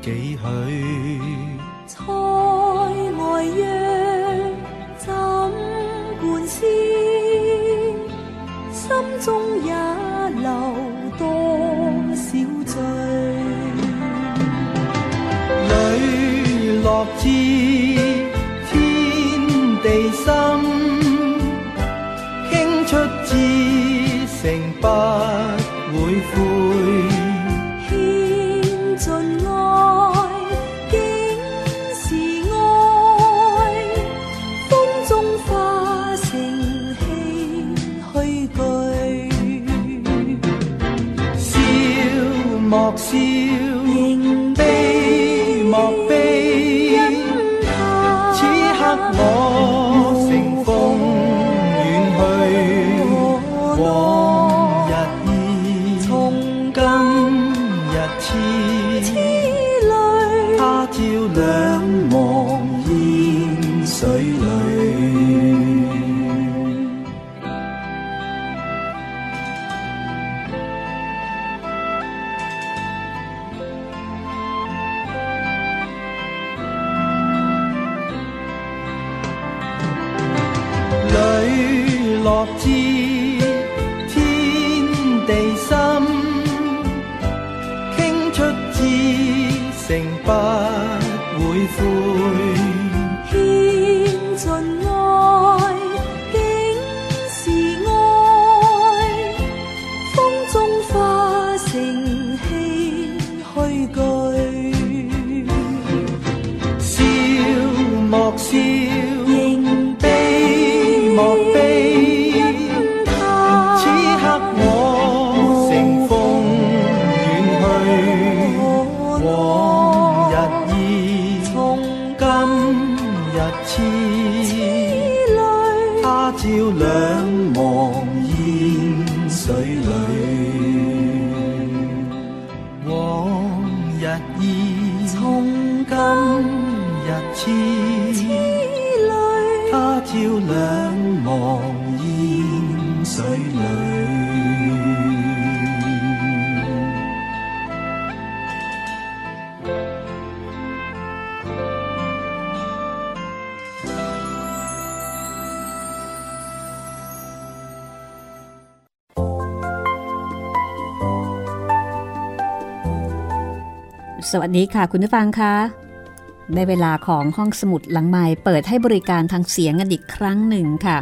几许？他跳两茫烟水里。 สวัสดีค่ะคุณผู้ฟังคะได้เวลาของห้องสมุดหลังใหม่เปิดให้บริการทางเสียงกันอีกครั้งหนึ่งค่ะ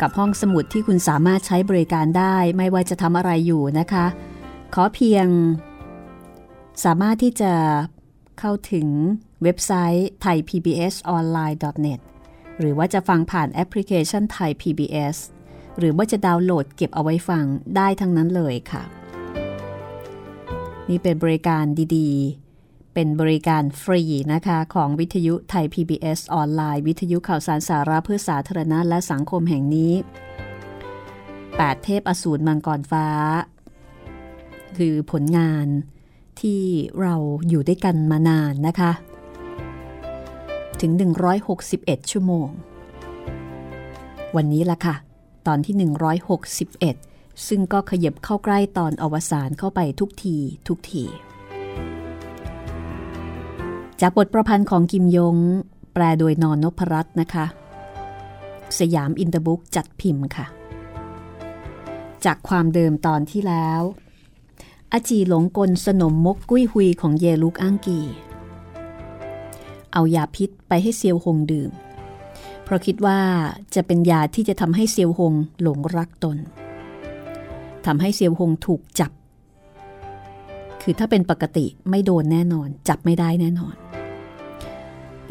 กับห้องสมุดที่คุณสามารถใช้บริการได้ไม่ว่าจะทำอะไรอยู่นะคะ ขอเพียง สามารถที่จะเข้าถึงเว็บไซต์ thaipbsonline.net หรือว่าจะฟังผ่านแอปพลิเคชันไทย PBS หรือว่าจะดาวน์โหลดเก็บเอาไว้ฟังได้ทั้งนั้นเลยค่ะ นี่เป็นบริการดีๆ เป็นบริการฟรีนะคะ ของวิทยุไทย PBS ออนไลน์ วิทยุข่าวสารสาระเพื่อสาธารณะและสังคมแห่งนี้ 8 เทพอสูรมังกรฟ้า คือผลงานที่เราอยู่ด้วยกันมานานนะคะ ถึง 161 ชั่วโมง วันนี้ละค่ะ ตอนที่ 161 ซึ่งก็ขยับเข้าใกล้ตอนอวสานเข้าไปทุกทีทุกที จากบทประพันธ์ของกิมยง แปลโดยนอนนพรัตน์นะคะ สยามอินเตอร์บุ๊กจัดพิมพ์ค่ะ จากความเดิมตอนที่แล้ว อาจื่อหลงกลสนมมกกุ้ยหุยของเยลุกอังกี เอายาพิษไปให้เซียวหงดื่ม เพราะคิดว่าจะเป็นยาที่จะทำให้เซียวหงหลงรักตน ทำให้เซียวหงถูกจับ คือถ้าเป็นปกติไม่โดนแน่นอน จับไม่ได้แน่นอน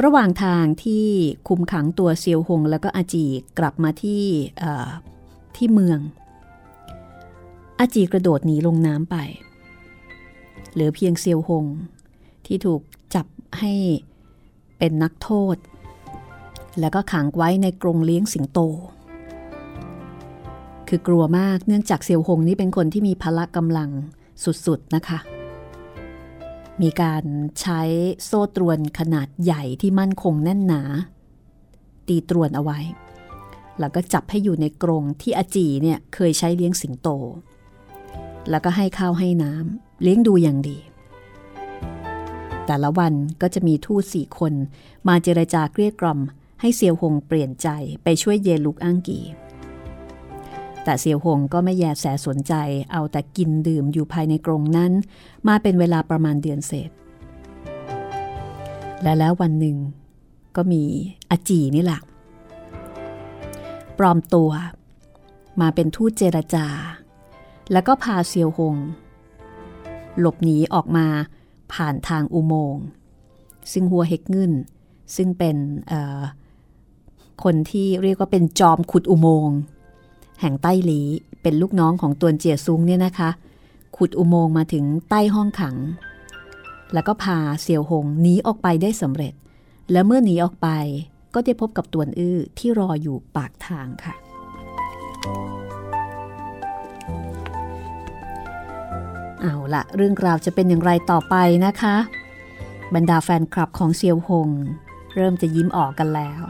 ระหว่างทางที่คุมขังตัวเซียวหงแล้วก็อาจีกลับมาที่ที่เมือง อาจีกระโดดหนีลงน้ำไป เหลือเพียงเซียวหงที่ถูกจับให้เป็นนักโทษ แล้วก็ขังไว้ในกรงเลี้ยงสิงโต คือกลัวมากเนื่องจากเซียวหงนี้เป็นคนที่มีพละกำลังสุดๆนะคะ มีการใช้โซ่ตรวนขนาดใหญ่ที่มั่นคงแน่นหนา ตีตรวนเอาไว้ แล้วก็จับให้อยู่ในกรงที่อาจีเนี่ยเคยใช้เลี้ยงสิงโต แล้วก็ให้ข้าวให้น้ำเลี้ยงดูอย่างดี แต่ละวันก็จะมีทูตสี่คน มาเจรจาเกลี้ยกล่อมให้เซียวหงเปลี่ยนใจไปช่วยเยลุกอังกี แต่เสี่ยวหงก็ไม่แยแสสนใจ เอาแต่กินดื่มอยู่ภายในกรงนั้น มาเป็นเวลาประมาณเดือนเศษ และแล้ววันหนึ่ง ก็มีอาจีนี่แหละปลอมตัว มาเป็นทูตเจรจา แล้วก็พาเซียวหง หลบหนีออกมาผ่านทางอุโมงค์ ซึ่งหัวเฮกเงินซึ่งเป็นคนที่เรียกว่าเป็นจอมขุดอุโมงค์ แห่งใต้หลีเป็นลูกน้องของตวนเจียซุงเนี่ยนะคะ ขุดอุโมงค์มาถึงใต้ห้องขัง แล้วก็พาเสี่ยวหงหนีออกไปได้สำเร็จ และเมื่อหนีออกไปก็ได้พบกับตวนอื้อที่รออยู่ปากทางค่ะ เอาละเรื่องราวจะเป็นอย่างไรต่อไปนะคะ บรรดาแฟนคลับของเซียวหง เริ่มจะยิ้มออกกันแล้ว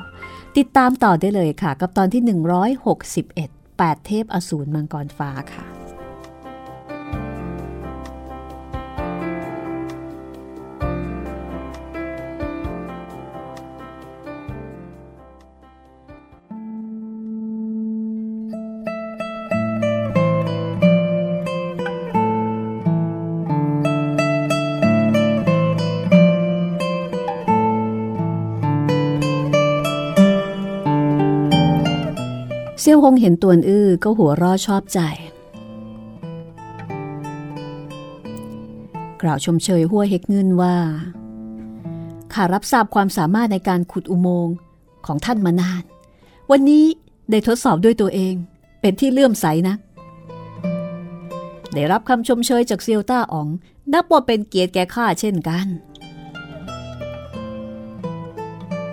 ติดตามต่อได้เลยค่ะ กับตอนที่ 161 8 เทพอสูรมังกรฟ้าค่ะ เซี่ยวฮงเห็นตวนอื้อก็หัวรอชอบใจ กล่าวชมเชยหัวเฮกเงินว่าข้ารับทราบความสามารถในการขุดอุโมงค์ของท่านมานาน วันนี้ได้ทดสอบด้วยตัวเองเป็นที่เลื่อมใสนะ ได้รับคำชมเชยจากเซียวต้าอ๋อง นับว่าเป็นเกียรติแก่ข้าเช่นกัน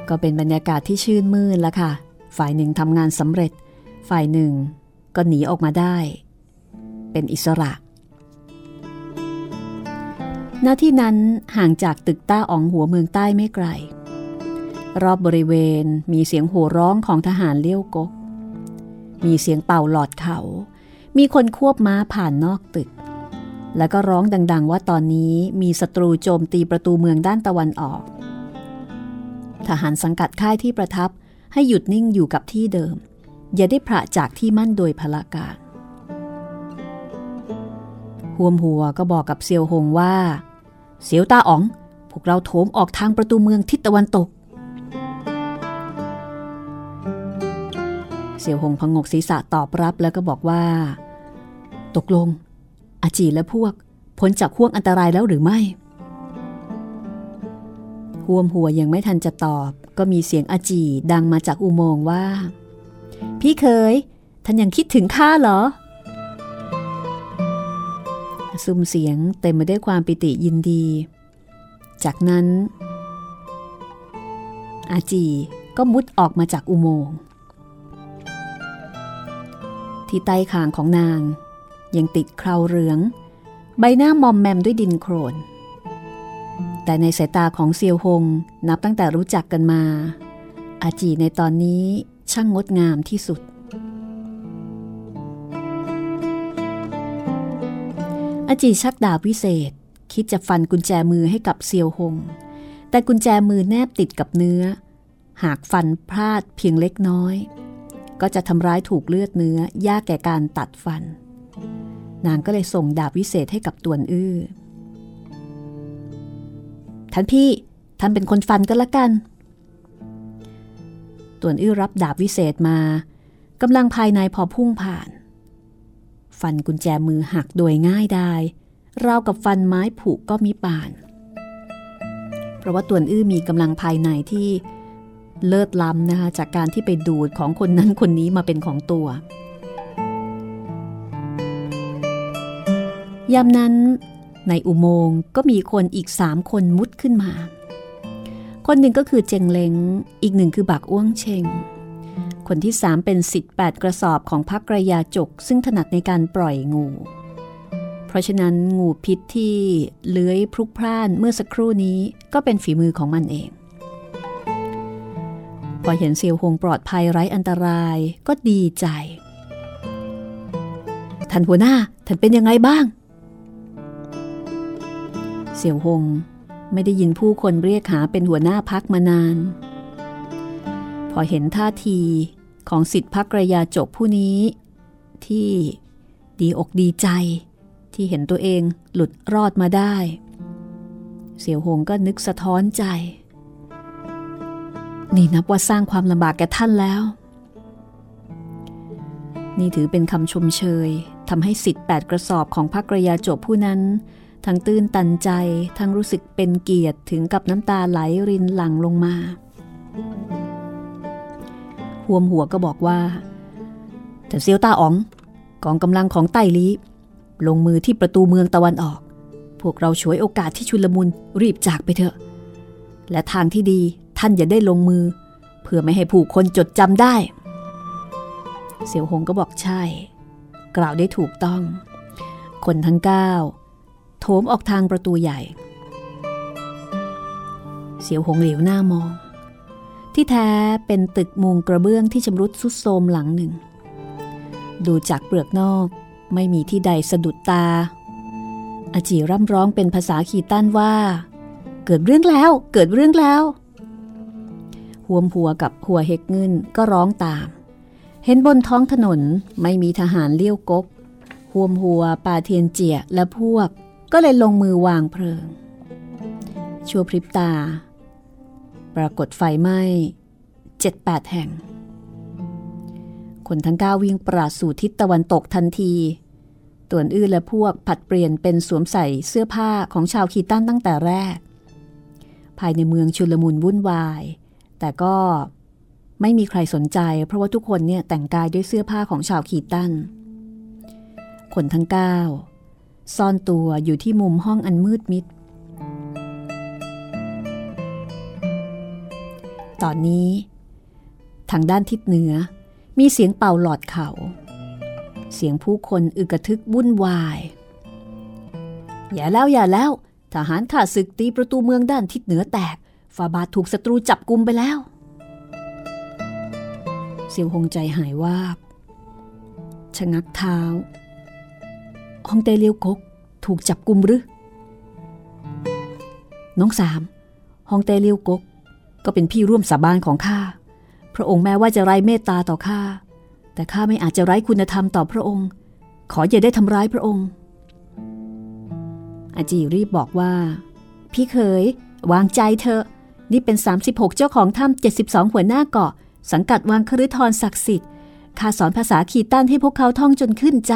ก็เป็นบรรยากาศที่ชื่นมื่นละค่ะ ฝ่ายหนึ่งทำงานสำเร็จ ฝ่ายหนึ่งก็หนีออกมาได้ เป็นอิสระหน้าที่นั้นห่างจากตึกต้าอ๋องหัวเมืองใต้ไม่ไกล รอบบริเวณมีเสียงโห่ร้องของทหารเลี้ยวกก มีเสียงเป่าหลอดเขา มีคนควบม้าผ่านนอกตึก แล้วก็ร้องดัง ๆ ว่าตอนนี้มีศัตรูโจมตีประตูเมืองด้านตะวันออก ทหารสังกัดค่ายที่ประทับให้หยุดนิ่งอยู่กับที่เดิม อย่าได้พระจากที่มั่นโดยพละการหวมหัวก็บอกกับเซียวหงว่า เสียวตาอ๋อง พวกเราโถมออกทางประตูเมืองทิศตะวันตกเซียวหงพงกศีรษะตอบรับแล้วก็บอกว่า ตกลง อาจีและพวกพ้นจากห่วงอันตรายแล้วหรือไม่หวมหัวยังไม่ทันจะตอบ ก็มีเสียงอาจีดังมาจากอุโมงค์ว่า พี่เคย ท่านยังคิดถึงข้าเหรอ ซุ้มเสียงเต็มไปด้วยความปิติยินดี จากนั้น อาจีก็มุดออกมาจากอุโมงค์ที่ใต้คางของนาง ยังติดคราวเหลือง ใบหน้ามอมแมมด้วยดินโครน แต่ในสายตาของเซียวหงนับตั้งแต่รู้จักกันมา อาจีในตอนนี้ ช่างงดงามที่สุดอาจีชักดาบวิเศษ คิดจะฟันกุญแจมือให้กับเซียวหง แต่กุญแจมือแนบติดกับเนื้อ หากฟันพลาดเพียงเล็กน้อย ก็จะทำร้ายถูกเลือดเนื้อยากแก่การตัดฟัน นางก็เลยส่งดาบวิเศษให้กับตวนอื้อท่านพี่ท่านเป็นคนฟันก็แล้วกัน ตวนอื้อรับดาบวิเศษมากำลังภายในพอพุ่งผ่าน ฟันกุญแจมือหักโดยง่ายได้ราวกับฟันไม้ผุก็มีป่าน เพราะว่าตวนอื้อมีกำลังภายในที่เลิศล้ำนะคะจากการที่ไปดูดของคนนั้นคนนี้มาเป็นของตัวยามนั้นในอุโมงค์ก็มีคนอีกสามคนมุดขึ้นมา คนหนึ่งก็คือเจงเล้ง อีกหนึ่งคือบักอ้วงเชง คนที่สามเป็นสิทธิ์แปดกระสอบของพักกระยาจก ซึ่งถนัดในการปล่อยงู เพราะฉะนั้นงูพิษที่เลื้อยพลุกพล่านเมื่อสักครู่นี้ก็เป็นฝีมือของมันเอง พอเห็นเซียวหงปลอดภัยไร้อันตรายก็ดีใจ ท่านหัวหน้าท่านเป็นยังไงบ้าง เสี่ยวหง ไม่ได้ยินผู้คนเรียกหาเป็นหัวหน้าพักมานาน พอเห็นท่าทีของสิทธิพักระยาจกผู้นี้ ที่ดีอกดีใจ ที่เห็นตัวเองหลุดรอดมาได้ เสี่ยวหงก็นึกสะท้อนใจ นี่นับว่าสร้างความลำบากแก่ท่านแล้ว นี่ถือเป็นคำชมเชยทำให้สิทธิ์แปดกระสอบของพักระยาจบผู้นั้น ทั้งตื้นตันใจทั้งรู้สึกเป็นเกียรติถึงกับน้ำตาไหลรินหลั่งลงมาหัวมหัวก็บอกว่า แต่เซียวตาอ๋องกองกำลังของไต้ลีลงมือที่ประตูเมืองตะวันออก พวกเราฉวยโอกาสที่ชุลมุนรีบจากไปเถอะ และทางที่ดีท่านอย่าได้ลงมือ เพื่อไม่ให้ผู้คนจดจำได้ เสี่ยวหงก็บอกใช่ กล่าวได้ถูกต้อง คนทั้งเก้า โถมออกทางประตูใหญ่ เสียวหงเหลียวหน้ามอง ที่แท้เป็นตึกมุงกระเบื้องที่ชำรุดสุดโทรมหลังหนึ่ง ดูจากเปลือกนอกไม่มีที่ใดสะดุดตา อาจีร่ำร้องเป็นภาษาขีต้านว่า เกิดเรื่องแล้วเกิดเรื่องแล้วหัวมหัวกับหัวเฮกเงินก็ร้องตาม เห็นบนท้องถนนไม่มีทหารเลี้ยวกกหัวมหัวปาเทียนเจียและพวก ก็เลยลงมือวางเพลิง ชั่วพริบตา ปรากฏไฟไหม้เจ็ดแปดแห่ง คนทั้งเก้าวิ่งปราดสู่ทิศตะวันตกทันทีต่วนอื้อและพวกผัดเปลี่ยนเป็นสวมใส่เสื้อผ้าของชาวคีตันตั้งแต่แรก ภายในเมืองชุลมุนวุ่นวาย แต่ก็ไม่มีใครสนใจ เพราะว่าทุกคนเนี่ยแต่งกายด้วยเสื้อผ้าของชาวคีตัน คนทั้งเก้า ซ่อนตัวอยู่ที่มุมห้องอันมืดมิด ตอนนี้ ทางด้านทิศเหนือมีเสียงเป่าหลอดเขา เสียงผู้คนอึกระทึกวุ่นวาย อย่าแล้วอย่าแล้ว ทหารข้าศึกตีประตูเมืองด้านทิศเหนือแตกฟาบาทถูกศัตรูจับกุมไปแล้ว เสียวหงใจหายวาบชะงักเท้า ฮองเตเลียวกกถูกจับกุมหรือ น้องสามฮองเตเลียวกก ก็เป็นพี่ร่วมสาบานของข้า พระองค์แม้ว่าจะไร้เมตตาต่อข้า แต่ข้าไม่อาจจะไร้คุณธรรมต่อพระองค์ ขออย่าได้ทำร้ายพระองค์ อาจีรีบบอกว่า พี่เคยวางใจเถอะนี่เป็น 36 เจ้าของถ้ำ72 หัวหน้าเกาะ สังกัดวังคฤทรศักดิ์สิทธิ์ข้าสอนภาษาขีตันให้พวกเขาท่องจนขึ้นใจ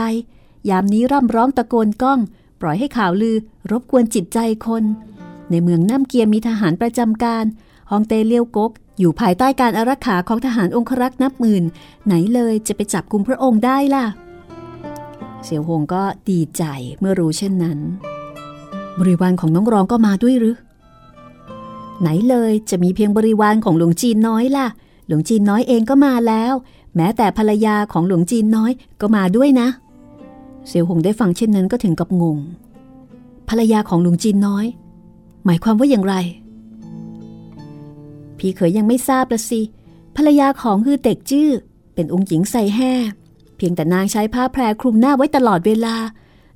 ยามนี้ร่ำร้องตะโกนก้อง ปล่อยให้ข่าวลือ รบกวนจิตใจคน ในเมืองน้ำเกียมมีทหารประจำการฮองเตเลียวกก อยู่ภายใต้การอารักขาของทหารองครักษ์นับหมื่น ไหนเลยจะไปจับกุมพระองค์ได้ล่ะ เสี่ยวหงก็ดีใจเมื่อรู้เช่นนั้น บริวารของน้องรองก็มาด้วยหรือ ไหนเลยจะมีเพียงบริวารของหลวงจีนน้อยล่ะ หลวงจีนน้อยเองก็มาแล้ว แม้แต่ภรรยาของหลวงจีนน้อยก็มาด้วยนะ เสี่ยวหงได้ฟังเช่นนั้นก็ถึงกับงง ภรรยาของหลวงจีนน้อย หมายความว่าอย่างไร พี่เขยยังไม่ทราบละสิ ภรรยาของคือเต็กจื้อเป็นองค์หญิงใส่แห่เพียงแต่นางใช้ผ้าแพรคลุมหน้าไว้ตลอดเวลา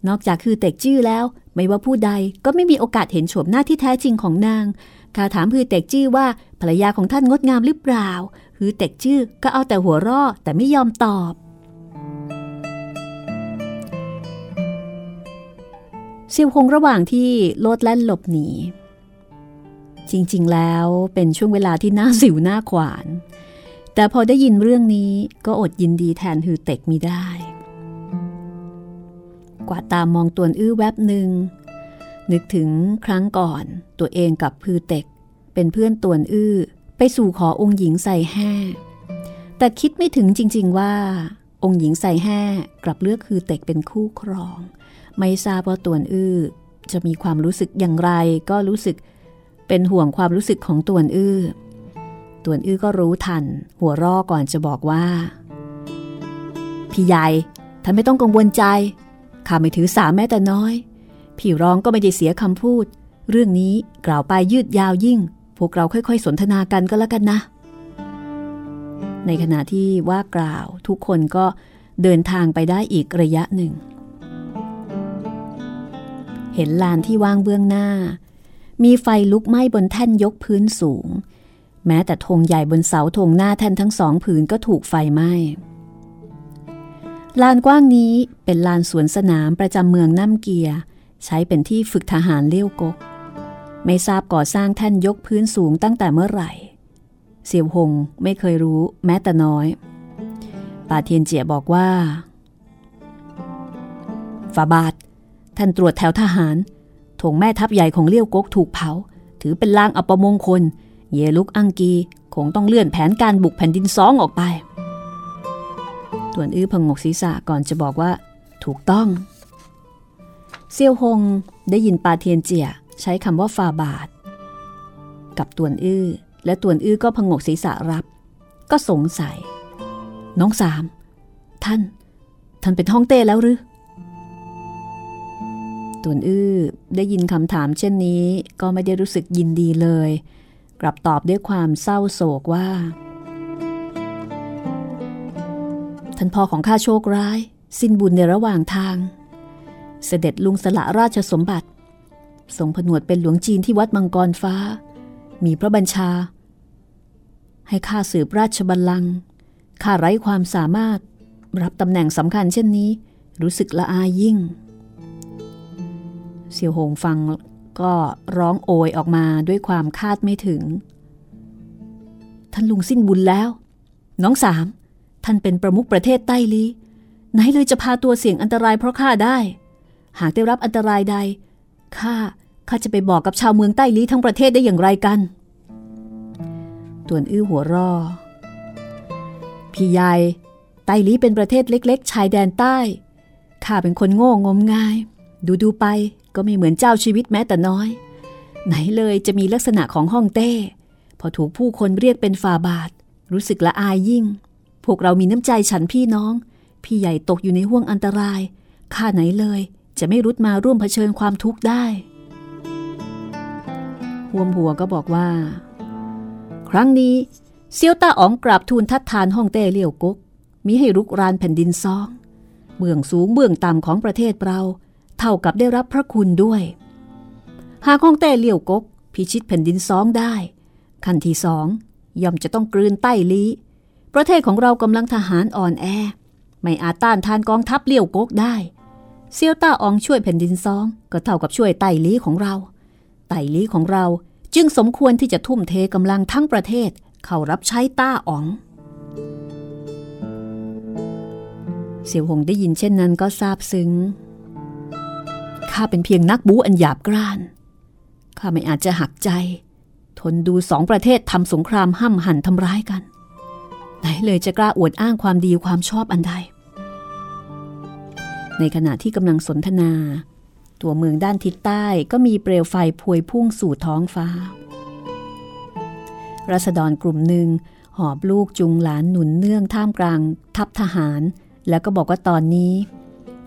นอกจากคือเต็กจื้อแล้ว ไม่ว่าผู้ใดก็ไม่มีโอกาสเห็นโฉมหน้าที่แท้จริงของนางข้าถามฮือเต็กจื้อว่าภรรยาของท่านงดงามหรือเปล่าฮือเต็กจื้อก็เอาแต่หัวราะแต่ไม่ยอมตอบ เซียวคงระหว่างที่โลดแล่นหลบหนี จริงๆแล้วเป็นช่วงเวลาที่น่าสิวหน้าขวาน แต่พอได้ยินเรื่องนี้ก็อดยินดีแทนฮือเต็กมีได้ กว่าตามองตวนอื้อแวบหนึ่ง นึกถึงครั้งก่อนตัวเองกับพือเต็ก เป็นเพื่อนตวนอื้อไปสู่ขอองค์หญิงใส่แห่แต่คิดไม่ถึงจริง ๆว่า องค์หญิงใส่แห่กลับเลือกคือเต็กเป็นคู่ครอง ไม่ทราบว่าตวนอื้อจะมีความรู้สึกอย่างไร ก็รู้สึกเป็นห่วงความรู้สึกของตวนอื้อตวนอื้อก็รู้ทัน หัวรอก่อนจะบอกว่า พี่ใหญ่ท่านไม่ต้องกังวลใจข้าไม่ถือสาแม้แต่น้อย พี่ร้องก็ไม่ได้เสียคำพูด เรื่องนี้กล่าวไปยืดยาวยิ่ง พวกเราค่อย ๆ สนทนากันก็แล้วกันนะ ในขณะที่ว่ากล่าวทุกคนก็เดินทางไปได้อีกระยะหนึ่ง เห็นลานที่ว่างเบื้องหน้า มีไฟลุกไหม้บนแท่นยกพื้นสูง แม้แต่ธงใหญ่บนเสาธงหน้าแท่นทั้งสองผืนก็ถูกไฟไหม้ลานกว้างนี้เป็นลานสวนสนามประจำเมืองน้ำเกีย ใช้เป็นที่ฝึกทหารเลี้ยวกก ไม่ทราบก่อสร้างแท่นยกพื้นสูงตั้งแต่เมื่อไหร่ เสี่ยวหงไม่เคยรู้แม้แต่น้อย ป่าเทียนเจียบอกว่าฝาบาท ท่านตรวจแถวทหารถงแม่ทัพใหญ่ของเลี้ยวกกถูกเผา ถือเป็นลางอัปมงคล เยลุกอังกีคงต้องเลื่อนแผนการบุกแผ่นดินซองออกไปต่วนอื้อพงกศีรษะก่อนจะบอกว่า ถูกต้อง เซียวหงได้ยินปาเทียนเจียใช้คำว่าฟาบาท กับต่วนอื้อ และต่วนอื้อก็พงกศีรษะรับ ก็สงสัย น้องสาม ท่าน ท่านเป็นห้องเต้แล้วหรือ ต่วนอื้อได้ยินคำถามเช่นนี้ก็ไม่ได้รู้สึกยินดีเลย กลับตอบด้วยความเศร้าโศกว่า ท่านพ่อของข้าโชคร้าย สิ้นบุญในระหว่างทาง เสด็จลุงสละราชสมบัติทรงผนวดเป็นหลวงจีนที่วัดมังกรฟ้า มีพระบัญชา ให้ข้าสืบราชบัลลังก์ข้าไร้ความสามารถรับตำแหน่งสำคัญเช่นนี้ รู้สึกละอายยิ่ง เสี่ยวหงฟังก็ร้องโอยออกมาด้วยความคาดไม่ถึง ท่านลุงสิ้นบุญแล้ว น้องสาม ท่านเป็นประมุขประเทศใต้ลีไหนเลยจะพาตัวเสี่ยงอันตรายเพราะข้าได้ หากได้รับอันตรายใดข้าข้าจะไปบอกกับชาวเมืองใต้ลีทั้งประเทศได้อย่างไรกันตวนอื้อหัวรอ พี่ยายใต้ลีเป็นประเทศเล็ก ๆ ชายแดนใต้ข้าเป็นคนโง่งมงาย ดูดูไป ก็ไม่เหมือนเจ้าชีวิตแม้แต่น้อย ไหนเลยจะมีลักษณะของห้องเต้ พอถูกผู้คนเรียกเป็นฟาบาท รู้สึกละอายยิ่ง พวกเรามีน้ำใจฉันพี่น้อง พี่ใหญ่ตกอยู่ในห่วงอันตรายข้าไหนเลยจะไม่รุดมาร่วมเผชิญความทุกข์ได้ห่วมหัวก็บอกว่า ครั้งนี้เซียวต้าอ๋องกราบทูลทัดทานห้องเต้เลี่ยวกกมีให้รุกรานแผ่นดินซอง เบื้องสูงเบื้องต่ำของประเทศเรา เท่ากับได้รับพระคุณด้วย หากองเต้เลี่ยวกก พิชิตแผ่นดินซองได้ ขั้นที่สองย่อมจะต้องกลืนใต้ลีประเทศของเรากำลังทหารอ่อนแอ ไม่อาจต้านทานกองทัพเลี้ยวกกได้ เซียวต้าอองช่วยแผ่นดินซอง ก็เท่ากับช่วยไต่ลีของเรา ไต่ลีของเราจึงสมควรที่จะทุ่มเทกำลังทั้งประเทศเข้ารับใช้ต้าออง เสี่ยวหงได้ยินเช่นนั้นก็ซาบซึ้ง ข้าเป็นเพียงนักบูอันหยาบกร้าน ข้าไม่อาจจะหักใจ ทนดูสองประเทศทำสงครามห้ำหั่นทำร้ายกัน ไหนเลยจะกล้าอวดอ้างความดีความชอบอันใด ในขณะที่กำลังสนทนา ตัวเมืองด้านทิศใต้ก็มีเปลวไฟพวยพุ่งสู่ท้องฟ้า รัษฎรกลุ่มหนึ่งหอบลูกจุงหลานหนุนเนื่องท่ามกลาง ทัพทหาร แล้วก็บอกว่าตอนนี้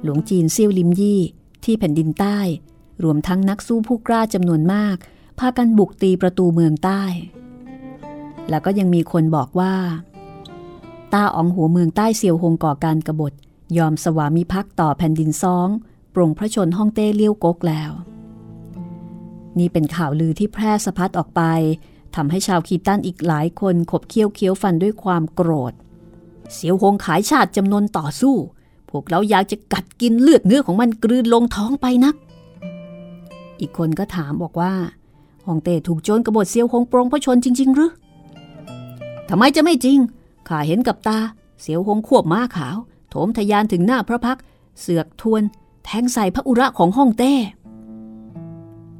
หลวงจีนเซี่ยวลิมยี่ ที่แผ่นดินใต้ รวมทั้งนักสู้ผู้กล้าจำนวนมาก พากันบุกตีประตูเมืองใต้ แล้วก็ยังมีคนบอกว่าต้าอองหัวเมืองใต้เซียวหงก่อการกรบฏ ยอมสวามิภักดิ์ต่อแผ่นดินซองปรงพระชนห้องเต้เลี้ยวกกแล้ว นี่เป็นข่าวลือที่แพร่สะพัดออกไปทำให้ชาวคีตันอีกหลายคนขบเคี้ยวเคี้ยวฟันด้วยความโกรธ เสียวหงขายชาติจำนวนต่อสู้ พวกเราอยากจะกัดกินเลือดเนื้อของมันกลืนลงท้องไปนัก อีกคนก็ถามบอกว่าฮองเต้ถูกโจรกบฏเซียวหงปรงพระชนจริง ๆ หรือทำไมจะไม่จริง ข้าเห็นกับตา เสียวหงควบม้าขาว โถมทยานถึงหน้าพระพัก เสือกทวน แทงใส่พระอุระของห้องเต้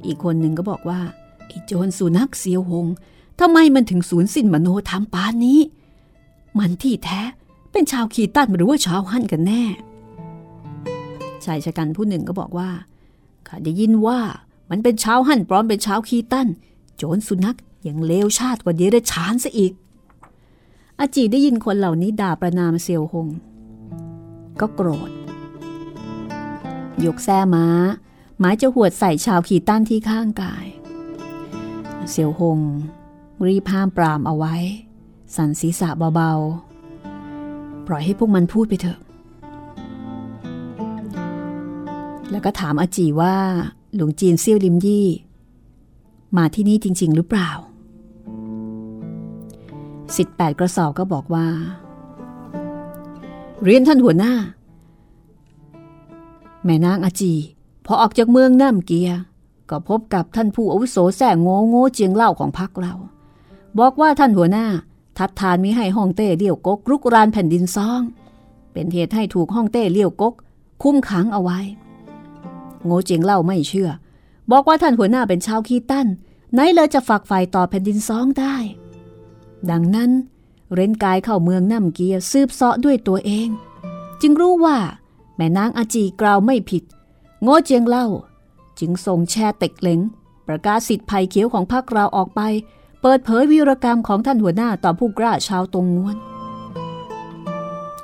อีกคนหนึ่งก็บอกว่าไอ้โจรสุนัขเสียวหงทำไมมันถึงสูญสิ้นมโนธรรมปานนี้ มันที่แท้ เป็นชาวขีตันหรือว่าชาวฮั่นกันแน่ ชายชะกันผู้หนึ่งก็บอกว่าข้าได้ยินว่ามันเป็นชาวฮั่นปลอมเป็นชาวขีตันโจรสุนัขยังเลวชาติกว่าเดรัจฉานซะอีก อาจีได้ยินคนเหล่านี้ด่าประนามเซียวหง ก็โกรธ ยกแซ่ม้าหมายจะหวดใส่ชาวขีตันที่ข้างกาย เซียวหง รีบห้ามปรามเอาไว้ สันศีรษะเบาๆ ปล่อยให้พวกมันพูดไปเถอะ แล้วก็ถามอาจีว่าหลวงจีนเซี่ยวลิมยี่ มาที่นี่จริง ๆ หรือเปล่าสิทธิ์แปดกระสอบก็บอกว่า เรียนท่านหัวหน้า แม่นางอาจี พอออกจากเมืองน้ำเกีย ก็พบกับท่านผู้อาวุโสแส่งโง่โง่เจียงเล่าของพักเรา บอกว่าท่านหัวหน้า ทัดทานมิให้ห้องเต้เลี้ยวกกรุกรานแผ่นดินซอง เป็นเหตุให้ถูกห้องเต้เลี้ยวกก คุ้มขังเอาไว้ โง่เจียงเล่าไม่เชื่อ บอกว่าท่านหัวหน้าเป็นชาวคีตั้นไหนเลยจะฝักใฝ่ต่อแผ่นดินซองได้ ดังนั้น เร้นกายเข้าเมืองน้ำเกียสืบเสาะด้วยตัวเอง จึงรู้ว่า แม่นางอาจีกล่าวไม่ผิด โง่เจียงเล่า จึงส่งแช่เต็กเหลงประกาศสิทธิ์ภัยเขียวของพรรคเราออกไป เปิดเผยวีรกรรมของท่านหัวหน้าต่อผู้กล้าชาวตรงงวน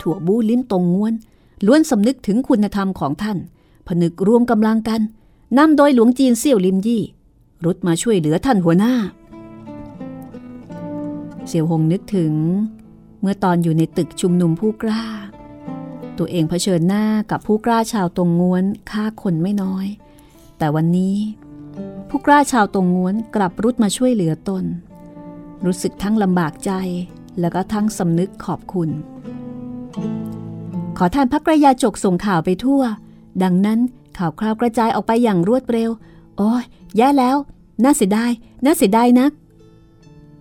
ถั่วบูลิ้นตรงงวน ล้วนสำนึกถึงคุณธรรมของท่าน ผนึกรวมกำลังกันนำโดยหลวงจีนเซี่ยวลิมยี่ รุดมาช่วยเหลือท่านหัวหน้า เสี่ยวหงนึกถึง เมื่อตอนอยู่ในตึกชุมนุมผู้กล้า ตัวเองเผชิญหน้ากับผู้กล้าชาวตรงงวนฆ่าคนไม่น้อย แต่วันนี้ ผู้กล้าชาวตรงงวนกลับรุดมาช่วยเหลือตน รู้สึกทั้งลำบากใจ แล้วก็ทั้งสำนึกขอบคุณ ขอท่านพักระยาจกส่งข่าวไปทั่ว ดังนั้นข่าวคราวกระจายออกไปอย่างรวดเร็ว โอ้ยแย่แล้ว น่าเสียดาย น่าเสียดายนัก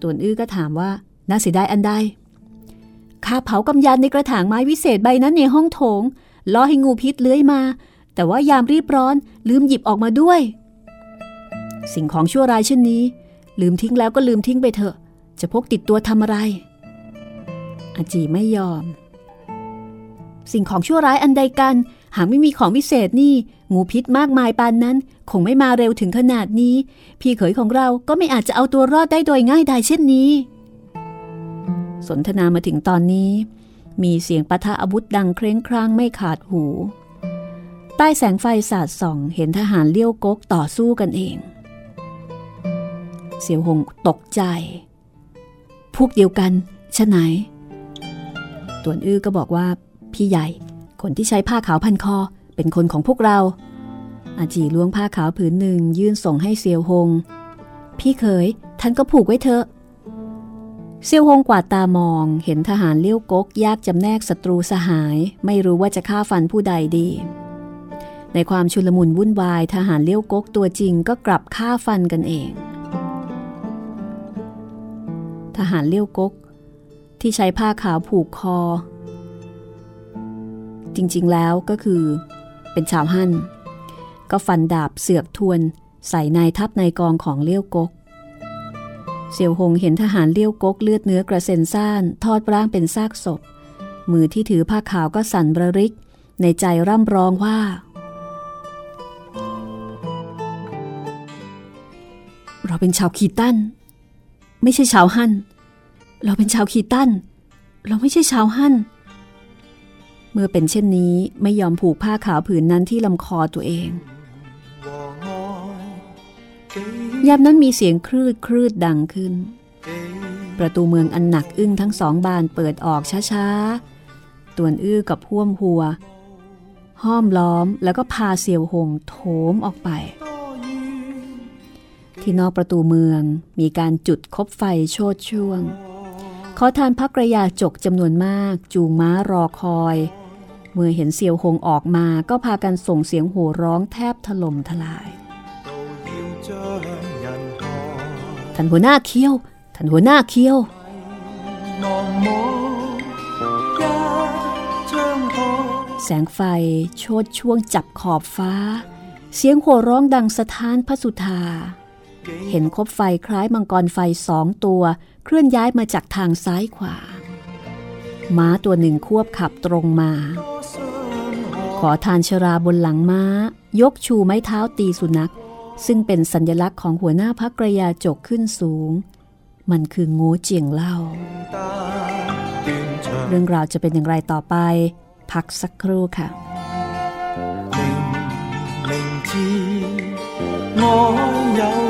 ตวนอื้อก็ถามว่า น่าเสียดายอันใดข้าเผากำยานในกระถางไม้วิเศษใบนั้นในห้องโถงล้อให้งูพิษเลื้อยมา แต่ว่ายามรีบร้อน ลืมหยิบออกมาด้วย สิ่งของชั่วร้ายเช่นนี้ ลืมทิ้งแล้วก็ลืมทิ้งไปเถอะ จะพกติดตัวทำอะไร อาจีไม่ยอม สิ่งของชั่วร้ายอันใดกัน หากไม่มีของวิเศษนี่ งูพิษมากมายปานนั้น คงไม่มาเร็วถึงขนาดนี้ พี่เขยของเราก็ไม่อาจจะเอาตัวรอดได้โดยง่ายดายเช่นนี้ สนทนามาถึงตอนนี้ มีเสียงปะทะอาวุธดังเคร่งครางไม่ขาดหูใต้แสงไฟสาดส่องเห็นทหารเลี้ยวกกต่อสู้กันเอง เสียวหงตกใจ พวกเดียวกันชะไหนตวนอื้อก็บอกว่า พี่ใหญ่ คนที่ใช้ผ้าขาวพันคอ เป็นคนของพวกเรา อาจีล้วงผ้าขาวผืนหนึ่งยื่นส่งให้เซียวหง พี่เคยท่านก็ผูกไว้เถอะเซียวหงกวาดตามองเห็นทหารเลี้ยวกกยากจำแนกศัตรูสหาย ไม่รู้ว่าจะฆ่าฟันผู้ใดดี ในความชุลมุนวุ่นวายทหารเลี้ยวกกตัวจริงก็กลับฆ่าฟันกันเอง ทหารเลี้ยวกก ที่ใช้ผ้าขาวผูกคอ จริงๆแล้วก็คือ เป็นชาวฮั่น ก็ฟันดาบเสือกทวนใส่นายทัพนายกองของเลี้ยวกก เสี่ยวหงเห็นทหารเลี้ยวกกเลือดเนื้อกระเซ็นซ่านทอดร่างเป็นซากศพ มือที่ถือผ้าขาวก็สั่นระริก ในใจร่ำร้องว่า เราเป็นชาวคีตัน ไม่ใช่ชาวฮั่น เราเป็นชาวคีตัน เราไม่ใช่ชาวฮั่น เมื่อเป็นเช่นนี้ไม่ยอมผูกผ้าขาวผืนนั้นที่ลำคอตัวเอง ยามนั้นมีเสียงคลืดคลืดดังขึ้น ประตูเมืองอันหนักอึ้งทั้งสองบานเปิดออกช้าๆ ตวนอื้อกับพ่วมหัว ห้อมล้อมแล้วก็พาเสี่ยวหงโถมออกไป ที่นอกประตูเมืองมีการจุดคบไฟโชดช่วง ขอทานพักระยาจกจำนวนมาก จูงม้ารอคอย เมื่อเห็นเสียวหงออกมาก็พากันส่งเสียงโห่ร้องแทบถล่มทลายท่านหัวหน้าเคี้ยวท่านหัวหน้าเคี้ยวแสงไฟโชดช่วงจับขอบฟ้า เสียงโห่ร้องดังสะท้านพระสุธา เห็นคบไฟคล้ายมังกรไฟสองตัว เคลื่อนย้ายมาจากทางซ้ายขวา ม้าตัวหนึ่งควบขับตรงมา ขอทานชราบนหลังม้า ยกชูไม้เท้าตีสุนัข ซึ่งเป็นสัญลักษณ์ของหัวหน้าพักรยาจกขึ้นสูง มันคืองูเจียงเล่า เรื่องราวจะเป็นอย่างไรต่อไป พักสักครู่ค่ะ我有。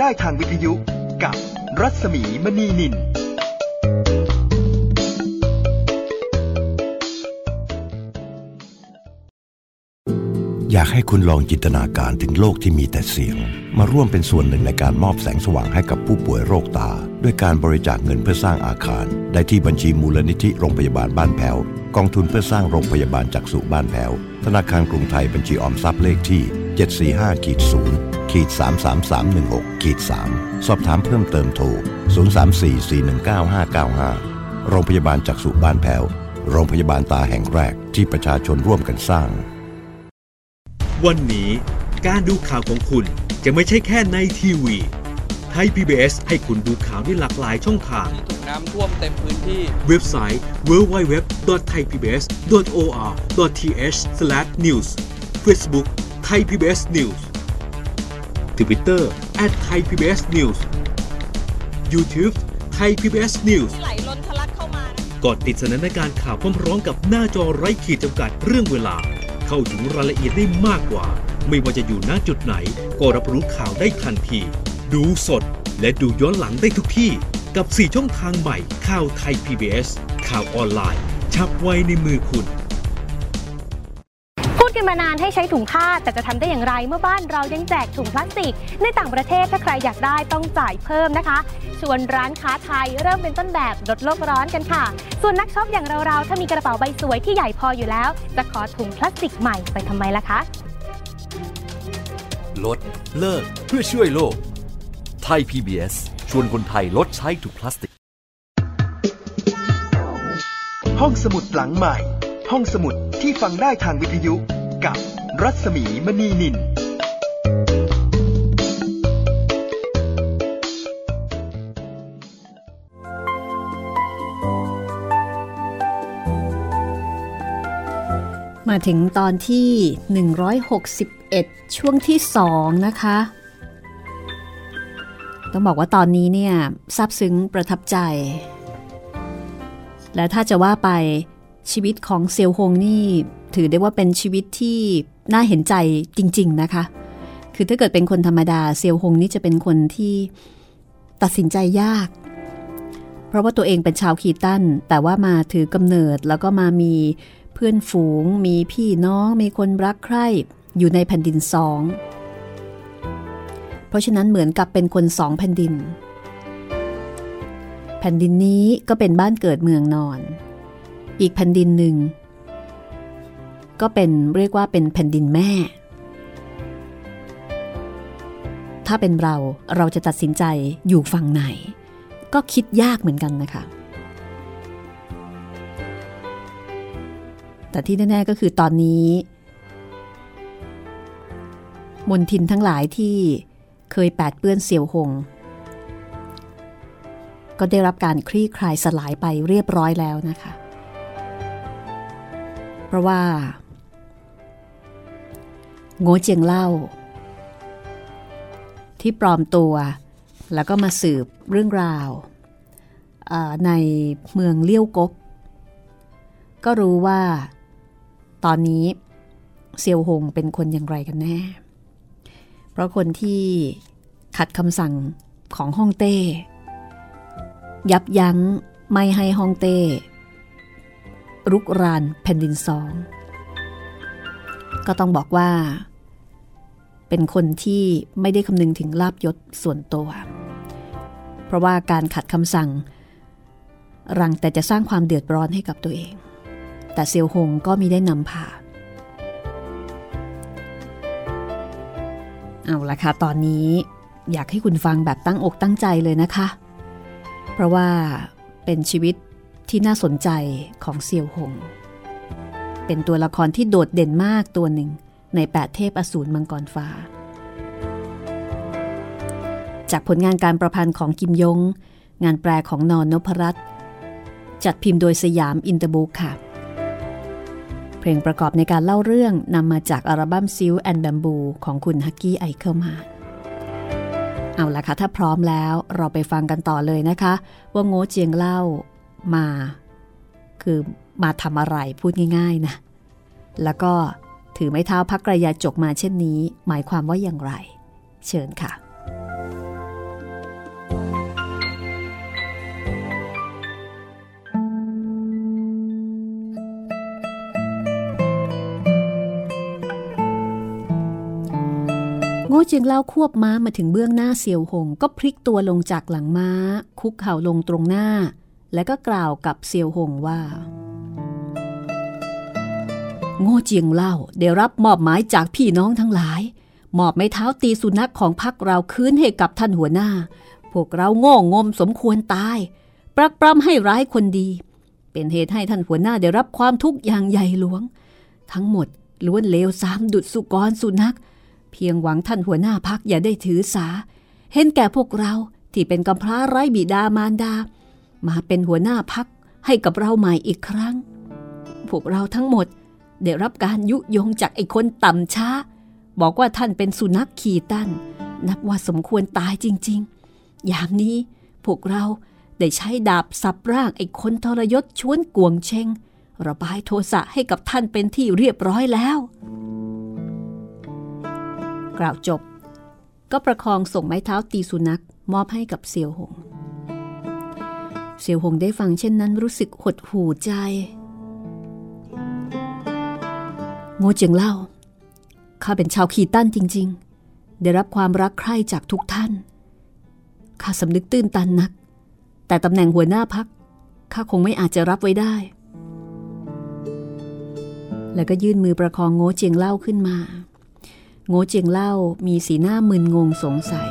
ได้ทางวิทยุกับรัศมีมณีนิน อยากให้คุณลองจินตนาการถึงโลกที่มีแต่เสียง มาร่วมเป็นส่วนหนึ่งในการมอบแสงสว่างให้กับผู้ป่วยโรคตา ด้วยการบริจาคเงินเพื่อสร้างอาคาร ได้ที่บัญชีมูลนิธิโรงพยาบาลบ้านแพ้วกองทุนเพื่อสร้างโรงพยาบาลจักษุบ้านแพ้วธนาคารกรุงไทยบัญชีออมทรัพย์เลขที่ 745 ขีด0ขีด33316ขีด3สอบถามเพิ่มเติมโทร 0344195595 โรงพยาบาลจักษุบ้านแพ้ว โรงพยาบาลตาแห่งแรกที่ประชาชนร่วมกันสร้าง วันนี้การดูข่าวของคุณจะไม่ใช่แค่ในทีวีไทย PBS ให้คุณดูข่าวได้หลากหลายช่องทาง ถูกน้ำท่วมเต็มพื้นที่ เว็บไซต์ www.thaipbs.or.th/news Facebook Thai PBS News Twitter @thaipbsnews YouTube Thai PBS News ไหลล้นทะลักเข้ามานะกดติดสนันในการข่าวพร้อมๆกับหน้าจอไร้ขีดจำกัดเรื่องเวลา เข้าถึงรายละเอียดได้มากกว่า ไม่ว่าจะอยู่ณจุดไหน ก็รับรู้ข่าวได้ทันที ดูสด และดูย้อนหลังได้ทุกที่ กับ 4 ช่องทางใหม่ข่าวไทย PBS ข่าวออนไลน์ ชับไว้ในมือคุณพูดกั นมานานให้ใช้ถุงผ้า แต่จะทำได้อย่างไรเมื่อบ้านเรายังแจกถุงพลาสติก ในต่างประเทศถ้าใครอยากได้ต้องจ่ายเพิ่มนะคะ ชวนร้านค้าไทยเริ่มเป็นต้นแบบลดโลกร้อนกันค่ะ ส่วนนักช็อปอย่างเราๆถ้ามีกระเป๋าใบสวยที่ใหญ่พออยู่แล้ว จะขอถุงพลาสติกใหม่ไปทำไมล่ะคะลดเลิกเพื่อช่วยโลก ไทย PBS ชวนคนไทยลดใช้ถุงพลาสติก ห้องสมุดหลังใหม่ ห้องสมุดที่ฟังได้ทางวิทยุ กับรัศมีมณีนินมาถึงตอนที่ 161 ช่วงที่ 2 นะคะ ต้องบอกว่าตอนนี้เนี่ยซาบซึ้งประทับใจ และถ้าจะว่าไป ชีวิตของเซียวฮงนี่ ถือได้ว่าเป็นชีวิตที่น่าเห็นใจจริง ๆนะคะ คือถ้าเกิดเป็นคนธรรมดาเซียวหงนี่จะเป็นคนที่ตัดสินใจยาก เพราะว่าตัวเองเป็นชาวคีตัน แต่ว่ามาถือกำเนิดแล้วก็มามีเพื่อนฝูง มีพี่น้อง มีคนรักใคร่อยู่ในแผ่นดินสอง เพราะฉะนั้นเหมือนกับเป็นคนสองแผ่นดิน แผ่นดินนี้ก็เป็นบ้านเกิดเมืองนอน อีกแผ่นดินหนึ่ง ก็เป็นเรียกว่าเป็นแผ่นดินแม่ ถ้าเป็นเราเราจะตัดสินใจอยู่ฝั่งไหน ก็คิดยากเหมือนกันนะคะ แต่ที่แน่ๆก็คือตอนนี้ มนทินทั้งหลายที่เคยแปดเปื้อนเสี่ยวหงก็ได้รับการคลี่คลายสลายไปเรียบร้อยแล้วนะคะ เพราะว่า โง่เจียงเล่า ที่ปลอมตัว แล้วก็มาสืบเรื่องราว ในเมืองเลี้ยวกกก็รู้ว่า ตอนนี้เซียวหงเป็นคนอย่างไรกันแน่ เพราะคนที่ขัดคำสั่งของฮ่องเต้ ยับยั้งไม่ให้ฮ่องเต้ รุกรานแผ่นดินสอง ก็ต้องบอกว่า เป็นคนที่ไม่ได้คำนึงถึงลาบยศส่วนตัว เพราะว่าการขัดคำสั่ง รังแต่จะสร้างความเดือดร้อนให้กับตัวเอง แต่เซียวหงก็มีได้นำพาเอาละค่ะ ตอนนี้อยากให้คุณฟังแบบตั้งอกตั้งใจเลยนะคะ เพราะว่าเป็นชีวิต ที่น่าสนใจของเซียวหง เป็นตัวละครที่โดดเด่นมากตัวหนึ่งในแปดเทพอสูรมังกรฟ้า จากผลงานการประพันธ์ของกิมยง งานแปลของนอนนพรัตน์จัดพิมพ์โดยสยามอินเตอร์บุ๊กค่ะ เพลงประกอบในการเล่าเรื่องนำมาจากอัลบั้ม Silk and Bamboo ของคุณฮักกี้ไอเคิลมาเอาละค่ะ ถ้าพร้อมแล้วเราไปฟังกันต่อเลยนะคะ ว่าโง่เจียงเล่า มา คือมาทำอะไรพูดง่าย ๆนะ แล้วก็ถือไม้เท้าพรรคกระยาจกมาเช่นนี้ หมายความว่าอย่างไร เชิญค่ะ โง่เจียงเล่าควบม้ามาถึงเบื้องหน้าเซียวหง ก็พลิกตัวลงจากหลังม้า คุกเข่าลงตรงหน้า แล้วก็กล่าวกับเซียวหงว่า โง่เจียงเล่าได้รับมอบหมายจากพี่น้องทั้งหลาย มอบไม้เท้าตีสุนัขของพักเราคืนให้กับท่านหัวหน้า พวกเราโง่งมสมควรตาย ปรักปรำให้ร้ายคนดี เป็นเหตุให้ท่านหัวหน้าได้รับความทุกข์อย่างใหญ่หลวง ทั้งหมดล้วนเลวสามดุดสุกรสุนัข เพียงหวังท่านหัวหน้าพักอย่าได้ถือสา เห็นแก่พวกเราที่เป็นกำพร้าไร้บิดามารดา มาเป็นหัวหน้าพักให้กับเราใหม่อีกครั้ง พวกเราทั้งหมดได้รับการยุยงจากไอ้คนต่ำช้า บอกว่าท่านเป็นสุนัขขี่ตันนับว่าสมควรตายจริง ๆ ยามนี้พวกเราได้ใช้ดาบสับร่างไอ้คนทรยศชวนกวงเชงระบายโทสะให้กับท่านเป็นที่เรียบร้อยแล้ว กล่าวจบ ก็ประคองส่งไม้เท้าตีสุนัขมอบให้กับเซียวหง เซียวหงได้ฟังเช่นนั้นรู้สึกหดหู่ใจ โง่เจียงเล่า ข้าเป็นชาวขีตั้นจริง ๆ ได้รับความรักใคร่จากทุกท่าน ข้าสำนึกตื้นตันนัก แต่ตำแหน่งหัวหน้าพักข้าคงไม่อาจจะรับไว้ได้ แล้วก็ยื่นมือประคองโง่เจียงเล่าขึ้นมา โง่เจียงเล่ามีสีหน้ามึนงงสงสัย